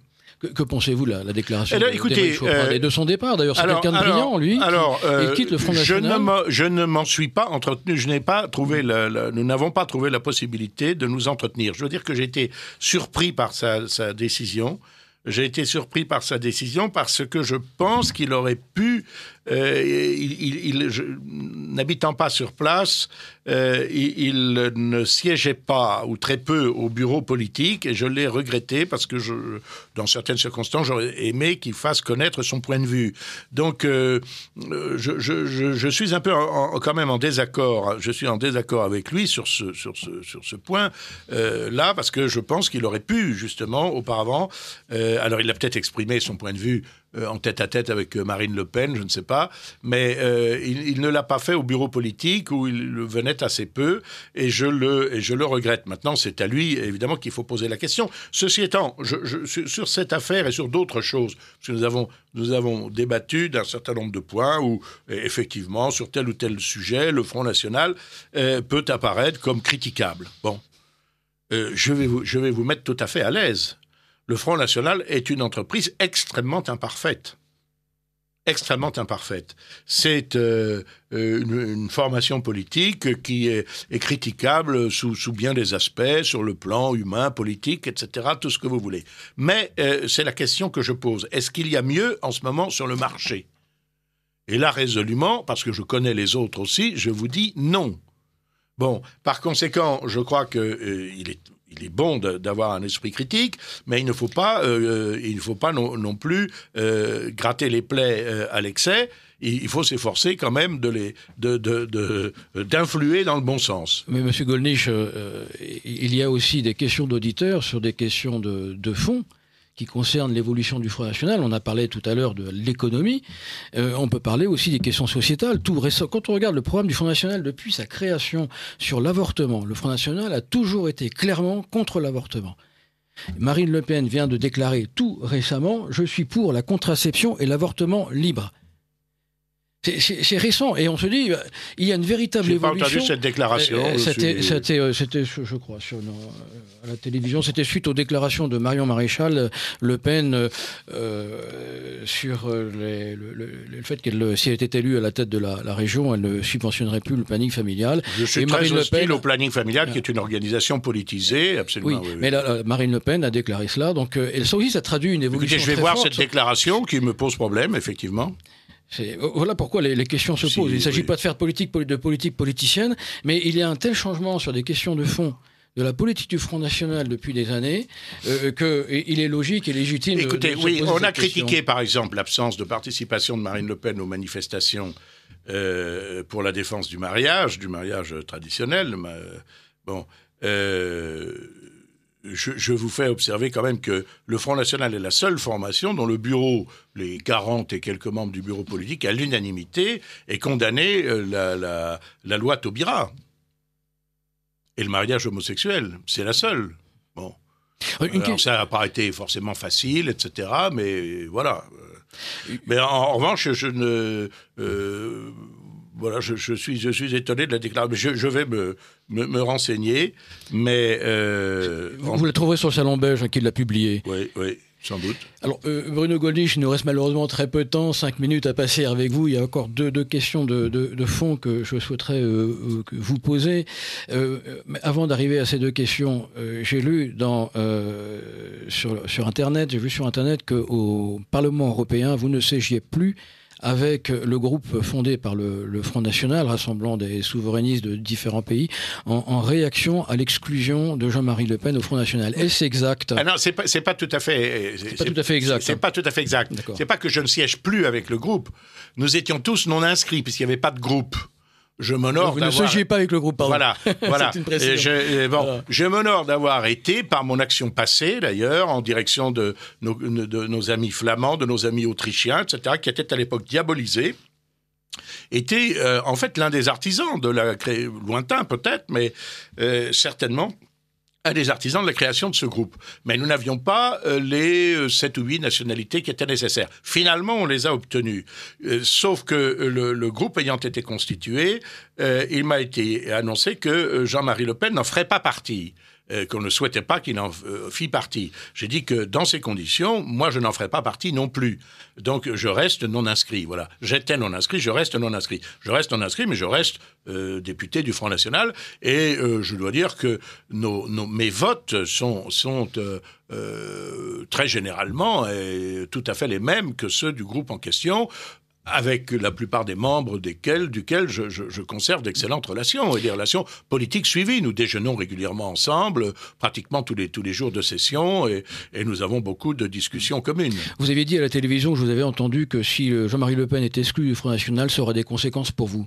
Que, pensez-vous la, la déclaration eh écoutez, euh, de son départ D'ailleurs, c'est quelqu'un de brillant, lui. Alors, il quitte le Front National. Je ne m'en suis pas entretenu. Je n'ai pas trouvé. nous n'avons pas trouvé la possibilité de nous entretenir. Je veux dire que j'ai été surpris par sa, sa décision. J'ai été surpris par sa décision parce que je pense qu'il aurait pu euh, il, n'habitant pas sur place, euh, il, ne siégeait pas ou très peu au bureau politique et je l'ai regretté parce que dans certaines circonstances, j'aurais aimé qu'il fasse connaître son point de vue. Donc, euh, je, suis un peu quand même en désaccord. Je suis en désaccord avec lui sur ce, point là parce que je pense qu'il aurait pu justement auparavant. alors, il a peut-être exprimé son point de vue en tête à tête avec euh, Marine Le Pen, je ne sais pas, mais euh, il, ne l'a pas fait au bureau politique où il venait assez peu et je le, et je le regrette. Maintenant, c'est à lui, évidemment, qu'il faut poser la question. Ceci étant, sur cette affaire et sur d'autres choses, parce que nous avons, nous avons débattu d'un certain nombre de points où, effectivement, sur tel ou tel sujet, le Front National peut apparaître comme critiquable. Bon. je, vais vous, je vais vous mettre tout à fait à l'aise le Front National est une entreprise extrêmement imparfaite. Extrêmement imparfaite. C'est euh, euh, une, formation politique qui est, critiquable sous, bien des aspects, sur le plan humain, politique, etc., tout ce que vous voulez. Mais euh, c'est la question que je pose. Est-ce qu'il y a mieux en ce moment sur le marché? Et là, résolument, parce que je connais les autres aussi, je vous dis non. Bon, par conséquent, je crois qu'il est il est bon d'avoir un esprit critique, mais il ne faut pas, euh, il ne faut pas non, plus euh, gratter les plaies euh, à l'excès. Il faut s'efforcer quand même d'influer dans le bon sens. Mais Monsieur Gollnisch, il y a aussi des questions d'auditeurs sur des questions de fond qui concerne l'évolution du Front National. On a parlé tout à l'heure de l'économie. Euh, on peut parler aussi des questions sociétales. Quand on regarde le programme du Front National depuis sa création sur l'avortement, le Front National a toujours été clairement contre l'avortement. Marine Le Pen vient de déclarer tout récemment Je suis pour la contraception et l'avortement libre. C'est récent et on se dit il y a une véritable évolution. pas entendu cette déclaration. Euh, c'était, euh, c'était, je crois, sur, à la télévision. C'était suite aux déclarations de Marion Maréchal Le Pen euh, sur le, fait qu'elle, si elle était élue à la tête de la, région, elle ne subventionnerait plus le planning familial. Je suis et très Marine Le Pen, au planning familial, qui est une organisation politisée, absolument. Oui, mais Marine Le Pen a déclaré cela. Donc, elle, ça aussi, ça traduit une évolution. Écoutez, je vais voir cette déclaration qui me pose problème, effectivement. Voilà pourquoi les, questions se posent. Il ne s'agit pas de faire politique, de politique politicienne, mais il y a un tel changement sur des questions de fond de la politique du Front National depuis des années euh, qu'il est logique et légitime. Écoutez, oui, on a critiqué par exemple l'absence de participation de Marine Le Pen aux manifestations euh, pour la défense du mariage, du mariage traditionnel. bon. Euh, je, vous fais observer quand même que le Front National est la seule formation dont le bureau, les 40 et quelques membres du bureau politique, à l'unanimité, est condamné euh, la, la, loi Taubira. Et le mariage homosexuel, c'est la seule. Bon. Euh, ça n'a pas été forcément facile, etc. Mais voilà. Mais en, revanche, je ne voilà, je, suis, je suis étonné de la déclaration. Je, je vais me, me, renseigner, mais... Euh, vous, la trouverez sur le Salon Belge hein, qui l'a publié. Oui, oui. sans doute. Alors, euh, Bruno Goldnich, il nous reste malheureusement très peu de temps, cinq minutes à passer avec vous. Il y a encore deux, deux questions de, de, de, fond que je souhaiterais euh, vous poser. Euh, mais avant d'arriver à ces deux questions, j'ai lu dans, sur, sur Internet, j'ai vu sur Internet qu'au Parlement européen, vous ne siégiez plus avec le groupe fondé par le, le, Front National, rassemblant des souverainistes de différents pays, en, en réaction à l'exclusion de Jean-Marie Le Pen au Front National. Est-ce exact ah Non, c'est pas, pas tout à fait. C'est pas tout à fait exact. C'est pas tout à fait exact. C'est pas que je ne siège plus avec le groupe. Nous étions tous non inscrits puisqu'il n'y avait pas de groupe je m'honore d'avoir. Vous ne siégez pas avec le groupe, pardon. Voilà, (laughs) voilà. une je, bon, voilà. je m'honore d'avoir été, par mon action passée d'ailleurs, en direction de nos, de nos amis flamands, de nos amis autrichiens, etc., qui étaient à l'époque diabolisés était euh, en fait l'un des artisans de la lointain peut-être, mais euh, certainement un des artisans de la création de ce groupe. Mais nous n'avions pas euh, les sept ou huit nationalités qui étaient nécessaires. Finalement, on les a obtenues. Euh, sauf que le, groupe ayant été constitué, euh, il m'a été annoncé que Jean-Marie Le Pen n'en ferait pas partie euh, qu'on ne souhaitait pas qu'il en euh, fît partie. J'ai dit que dans ces conditions, moi, je n'en ferai pas partie non plus. Donc, je reste non inscrit. Voilà. J'étais non inscrit, je reste non inscrit. Je reste non inscrit, mais je reste euh, député du Front National. Et euh, je dois dire que nos, nos, mes votes sont, sont euh, très généralement et tout à fait les mêmes que ceux du groupe en question avec la plupart des membres desquels, duquel je, je, je conserve d'excellentes relations et des relations politiques suivies. Nous déjeunons régulièrement ensemble, pratiquement tous les, tous les jours de session, et, et nous avons beaucoup de discussions communes. Vous avez dit à la télévision, je vous avais entendu, que si Jean-Marie Le Pen est exclu du Front National, ça aurait des conséquences pour vous.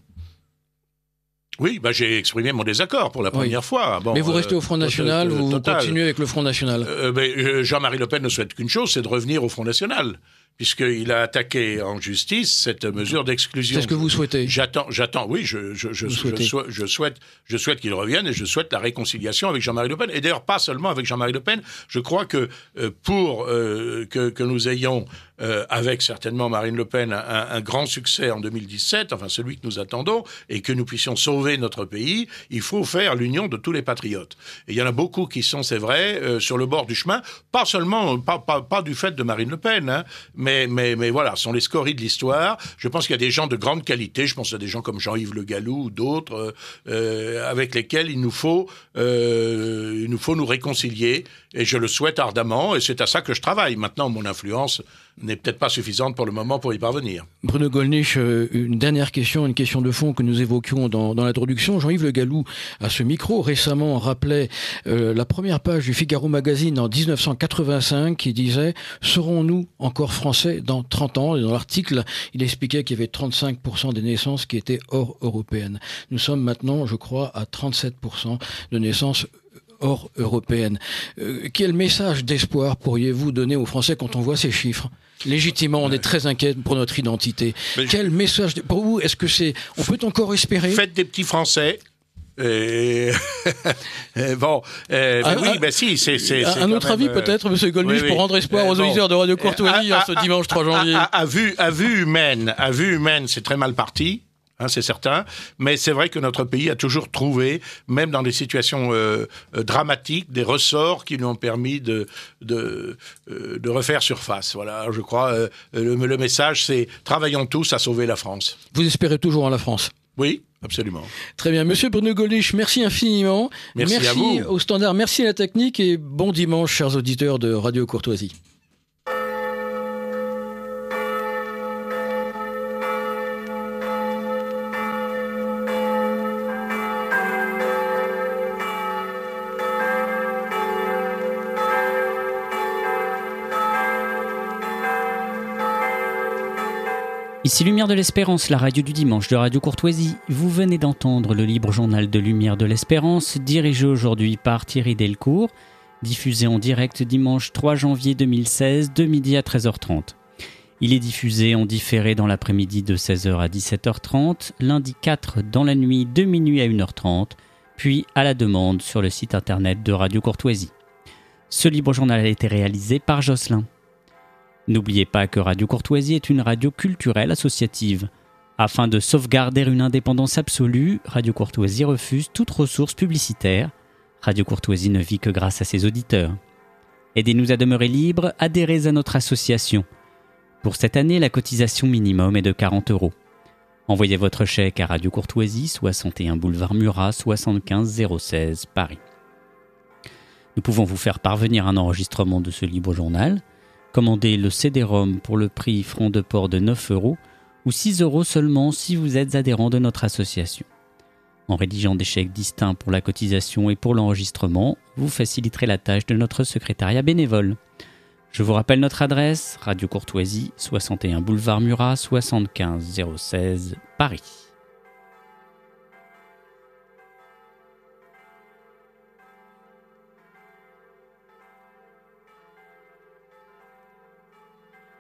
Oui, bah, j'ai exprimé mon désaccord pour la première oui. fois. Bon, mais vous restez au Front National, euh, vous, vous continuez avec le Front National euh, Jean-Marie Le Pen ne souhaite qu'une chose, c'est de revenir au Front National puisqu'il a attaqué en justice cette mesure d'exclusion. C'est ce que vous souhaitez J'attends, j'attends. Oui, je, je, je, je, je souhaite, je souhaite qu'il revienne et je souhaite la réconciliation avec Jean-Marie Le Pen. Et d'ailleurs, pas seulement avec Jean-Marie Le Pen. Je crois que euh, pour euh, que, que, nous ayons euh, avec certainement Marine Le Pen un, un, grand succès en 2017, enfin celui que nous attendons, et que nous puissions sauver notre pays, il faut faire l'union de tous les patriotes. Et il y en a beaucoup qui sont, c'est vrai, euh, sur le bord du chemin, pas seulement, pas, pas, pas du fait de Marine Le Pen, hein, mais, mais, mais voilà, sont les scories de l'histoire. Je pense qu'il y a des gens de grande qualité, je pense à des gens comme Jean-Yves Le Gallou ou d'autres, euh, avec lesquels il nous faut, euh, il nous faut nous réconcilier, et je le souhaite ardemment, et c'est à ça que je travaille. Maintenant, mon influence n'est peut-être pas suffisante pour le moment pour y parvenir. Bruno Gollnisch, une dernière question, une question de fond que nous évoquions dans, l'introduction. Jean-Yves Le Gallou, à ce micro, récemment rappelait euh, la première page du Figaro Magazine en 1985 qui disait « Serons-nous encore français dans 30 ans ?» Et dans l'article, il expliquait qu'il y avait 35% des naissances qui étaient hors européennes. Nous sommes maintenant, je crois, à 37% de naissances hors européenne. Euh, quel message d'espoir pourriez-vous donner aux Français quand on voit ces chiffres? Légitimement, on est très inquiet pour notre identité. Mais Quel message pour vous Est-ce que c'est on peut encore espérer? Faites des petits Français. Et... (laughs) bon, euh, ah, oui, ah, ben si, c'est un autre avis euh... peut-être, oui, oui. pour rendre espoir euh, aux auditeurs bon, de Radio Courtoisie en ce dimanche 3 janvier. À, à, à, vue, à vue humaine, à vue humaine, c'est très mal parti. Hein, c'est certain, mais c'est vrai que notre pays a toujours trouvé, même dans des situations euh, dramatiques, des ressorts qui nous ont permis de, de, euh, de refaire surface. Voilà, je crois, euh, le, le message, c'est travaillons tous à sauver la France. Vous espérez toujours en la France? Oui, Absolument. Très bien. Monsieur Bruno Golich, merci infiniment. Merci, merci à vous. au standard, merci à la technique et bon dimanche, chers auditeurs de Radio Courtoisie. Ici Lumière de l'Espérance, la radio du dimanche de Radio Courtoisie. Vous venez d'entendre le libre journal de Lumière de l'Espérance, dirigé aujourd'hui par Thierry Delcourt, diffusé en direct dimanche 3 janvier 2016 de midi à 13h30. Il est diffusé en différé dans l'après-midi de 16h à 17h30, lundi 4 dans la nuit de minuit à 1h30, puis à la demande sur le site internet de Radio Courtoisie. Ce libre journal a été réalisé par Jocelyn. N'oubliez pas que Radio Courtoisie est une radio culturelle associative. Afin de sauvegarder une indépendance absolue, Radio Courtoisie refuse toute ressource publicitaire. Radio Courtoisie ne vit que grâce à ses auditeurs. Aidez-nous à demeurer libres, adhérez à notre association. Pour cette année, la cotisation minimum est de 40 euros. Envoyez votre chèque à Radio Courtoisie, 61 boulevard Murat, 75 016 Paris. Nous pouvons vous faire parvenir un enregistrement de ce libre journal. Commandez le CD-ROM pour le prix front de port de 9 euros ou 6 euros seulement si vous êtes adhérent de notre association. En rédigeant des chèques distincts pour la cotisation et pour l'enregistrement, vous faciliterez la tâche de notre secrétariat bénévole. Je vous rappelle notre adresse, Radio Courtoisie, 61 boulevard Murat, 75 016 Paris.